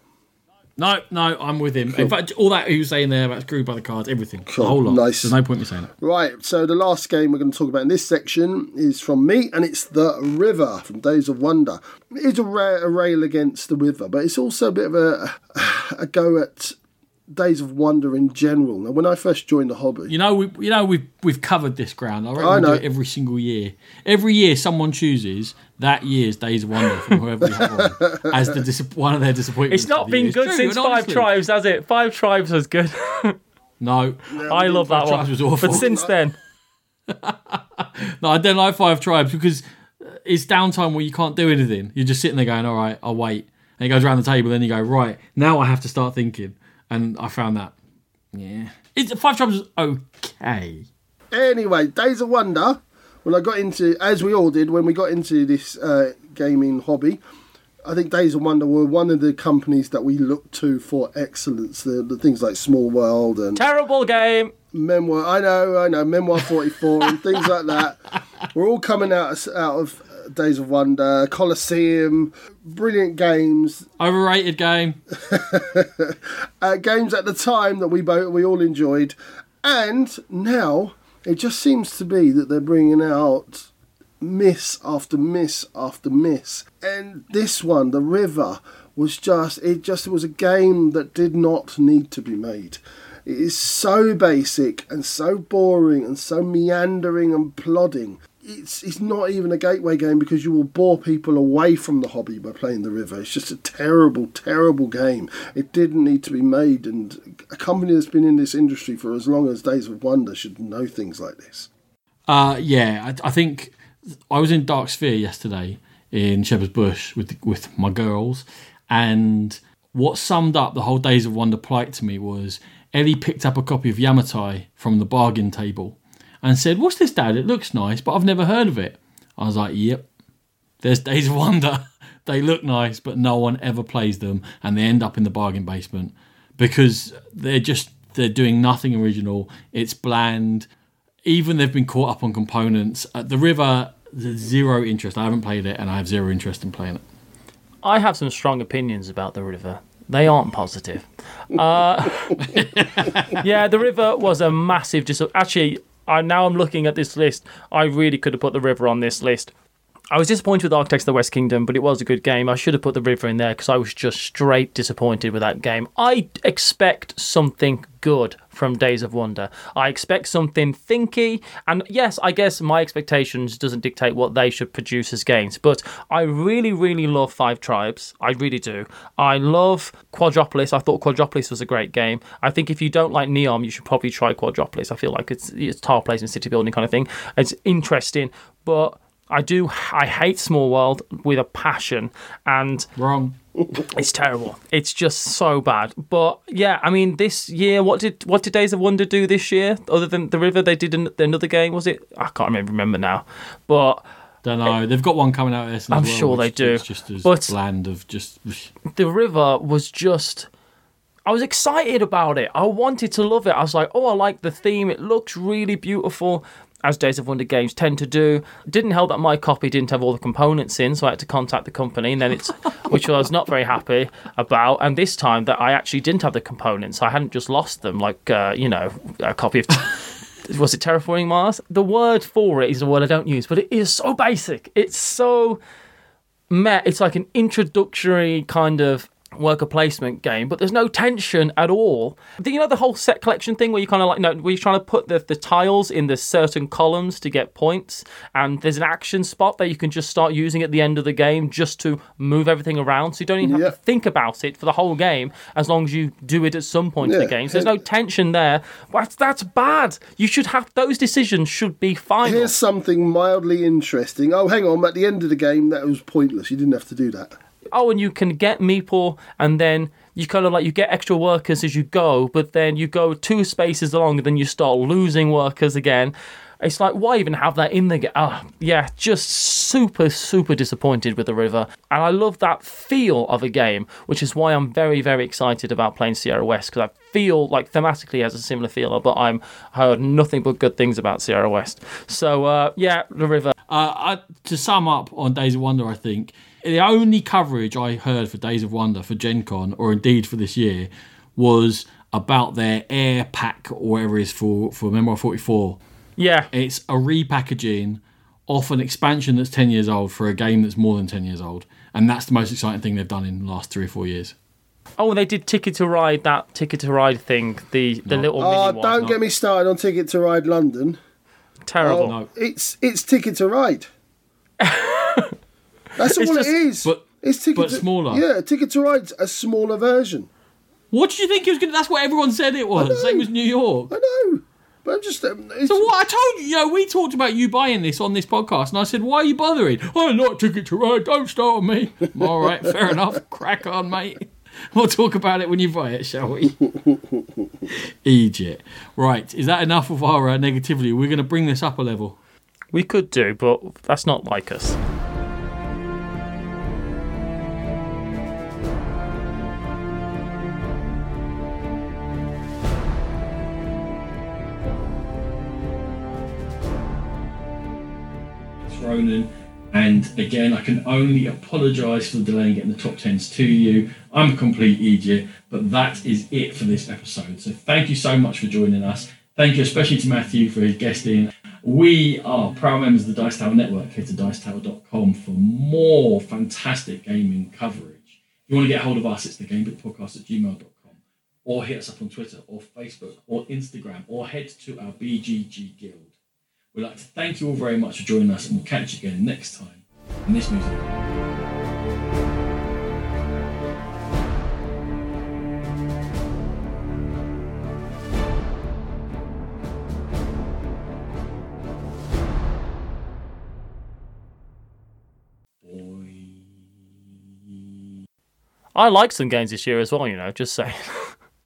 No, no, I'm with him. Cool. In fact, all that he was saying there about screwed by the cards, everything, cool. the whole lot. Nice. There's no point in saying it. Right. So the last game we're going to talk about in this section is from me, and it's the River from Days of Wonder. It's a, ra- a rail against the River, but it's also a bit of a, a go at Days of Wonder in general. Now, when I first joined the hobby, you know, we you know we've we've covered this ground. I, I know. do it every single year. Every year, someone chooses that year's Days of Wonder from whoever we have on [laughs] as the dis- one of their disappointments. It's not been good since Five honestly. Tribes, has it? Five Tribes was good. [laughs] no, I love that one. Was awful. But since then, [laughs] no, I don't like Five Tribes because uh, it's downtime where you can't do anything. You're just sitting there going, "All right, I'll wait." And he goes around the table, then you go, "Right, now I have to start thinking." And I found that yeah, it's Five Tribes is okay. Anyway, Days of Wonder. When I got into, as we all did, when we got into this uh, gaming hobby, I think Days of Wonder were one of the companies that we looked to for excellence. The, the things like Small World and terrible game. Memoir, I know, I know, Memoir 44 and things like that. [laughs] We're all coming out out of Days of Wonder, Colosseum, brilliant games. Overrated game. [laughs] uh, games at the time that we both we all enjoyed, and now it just seems to be that they're bringing out miss after miss after miss. And this one, The River, was just it just was a game that did not need to be made. It is so basic and so boring and so meandering and plodding it's it's not even a gateway game because you will bore people away from the hobby by playing the river. It's just a terrible, terrible game. It didn't need to be made, and a company that's been in this industry for as long as Days of Wonder should know things like this. Uh, yeah, I, I think I was in Dark Sphere yesterday in Shepherd's Bush with with my girls, and what summed up the whole Days of Wonder plight to me was Ellie picked up a copy of Yamatai from the bargain table and said, "What's this, Dad? It looks nice, but I've never heard of it." I was like, "Yep, there's Days [laughs] of Wonder. they look nice, but no one ever plays them, and they end up in the bargain basement because they're just they're doing nothing original. It's bland." even they've been caught up on components. Uh, the River, there's zero interest. I haven't played it, and I have zero interest in playing it. I have some strong opinions about the river. They aren't positive. Uh, [laughs] yeah, the river was a massive. Dis- Actually, I now I'm looking at this list. I really could have put the river on this list. I was disappointed with Architects of the West Kingdom, but it was a good game. I should have put the river in there because I was just straight disappointed with that game. I expect something good from Days of Wonder. I expect something thinky, and yes, I guess my expectations doesn't dictate what they should produce as games. But I really, really love Five Tribes. I really do. I love Quadropolis. I thought Quadropolis was a great game. I think if you don't like Neom, you should probably try Quadropolis. I feel like it's it's tile placement, city building kind of thing. It's interesting, but I do. I hate Small World with a passion, and Wrong. it's terrible. It's just so bad. But yeah, I mean, this year, what did what did Days of Wonder do this year? Other than the River, they did an, another game. Was it? I can't remember, remember now. But Don't know. They've got one coming out this. I'm sure they do. It's just as But- bland of just. the River was just. I was excited about it. I wanted to love it. I was like, oh, I like the theme. It looks really beautiful. As Days of Wonder games tend to do. Didn't help that my copy didn't have all the components in, so I had to contact the company, and then it's, [laughs] which I was not very happy about. And this time that I actually didn't have the components, I hadn't just lost them, like uh, you know, a copy of [laughs] was it terraforming Mars? The word for it is a word I don't use, but it is so basic. It's so meh. It's like an introductory kind of worker placement game, but there's no tension at all. Do you know the whole set collection thing where you kind of like no, where you're trying to put the, the tiles in the certain columns to get points, and there's an action spot that you can just start using at the end of the game just to move everything around, so you don't even have Yeah. to think about it for the whole game as long as you do it at some point in the game. So there's no tension there. That's that's bad. You should have those decisions should be final. Here's something mildly interesting. Oh, hang on. At the end of the game, that was pointless. You didn't have to do that. Oh, and you can get meeple, and then you kind of like you get extra workers as you go, but then you go two spaces along, and then you start losing workers again. It's like why even have that in the game? Ah, yeah, just super super disappointed with the river, and I love that feel of a game, which is why I'm very very excited about playing Sierra West because I feel like thematically has a similar feel, but I'm heard nothing but good things about Sierra West. So uh, yeah, the river. Uh, I, to sum up on Days of Wonder, I think the only coverage I heard for Days of Wonder for Gen Con, or indeed for this year, was about their air pack or whatever it is for, for Memoir 44. Yeah, It's a repackaging of an expansion that's 10 years old for a game that's more than 10 years old. And that's the most exciting thing they've done in the last three or four years. Oh, they did Ticket to Ride that Ticket to Ride thing, the the little Oh, mini don't get me started on Ticket to Ride London. Terrible. No. It's it's Ticket to Ride. [laughs] That's all just- it is. but- it's ticket but to, smaller. Yeah, Ticket to Ride's a smaller version. What did you think it was going to... That's what everyone said it was. Same as New York. I know, but I'm just. Um, it's, So what I told you, you know, we talked about you buying this on this podcast, and I said, "Why are you bothering?" I like Ticket to Ride. Don't start on me. [laughs] All right, fair enough. Crack on, mate. [laughs] We'll talk about it when you buy it, shall we? [laughs] Egypt. Right, is that enough of our uh, negativity? We're going to bring this up a level. We could do, but that's not like us. Ronan. And again, I can only apologise for the delay in getting the top tens to you. I'm a complete idiot, but that is it for this episode. So thank you so much for joining us. Thank you especially to Matthew for his guesting. We are proud members of the Dice Tower Network. Head to dicetower.com for more fantastic gaming coverage. If you want to get hold of us, it's the gamepitpodcast at gmail.com or hit us up on Twitter or Facebook or Instagram or head to our BGG Guild. We'd like to thank you all very much for joining us, and we'll catch you again next time in this music. I like some games this year as well, you know, just saying. [laughs]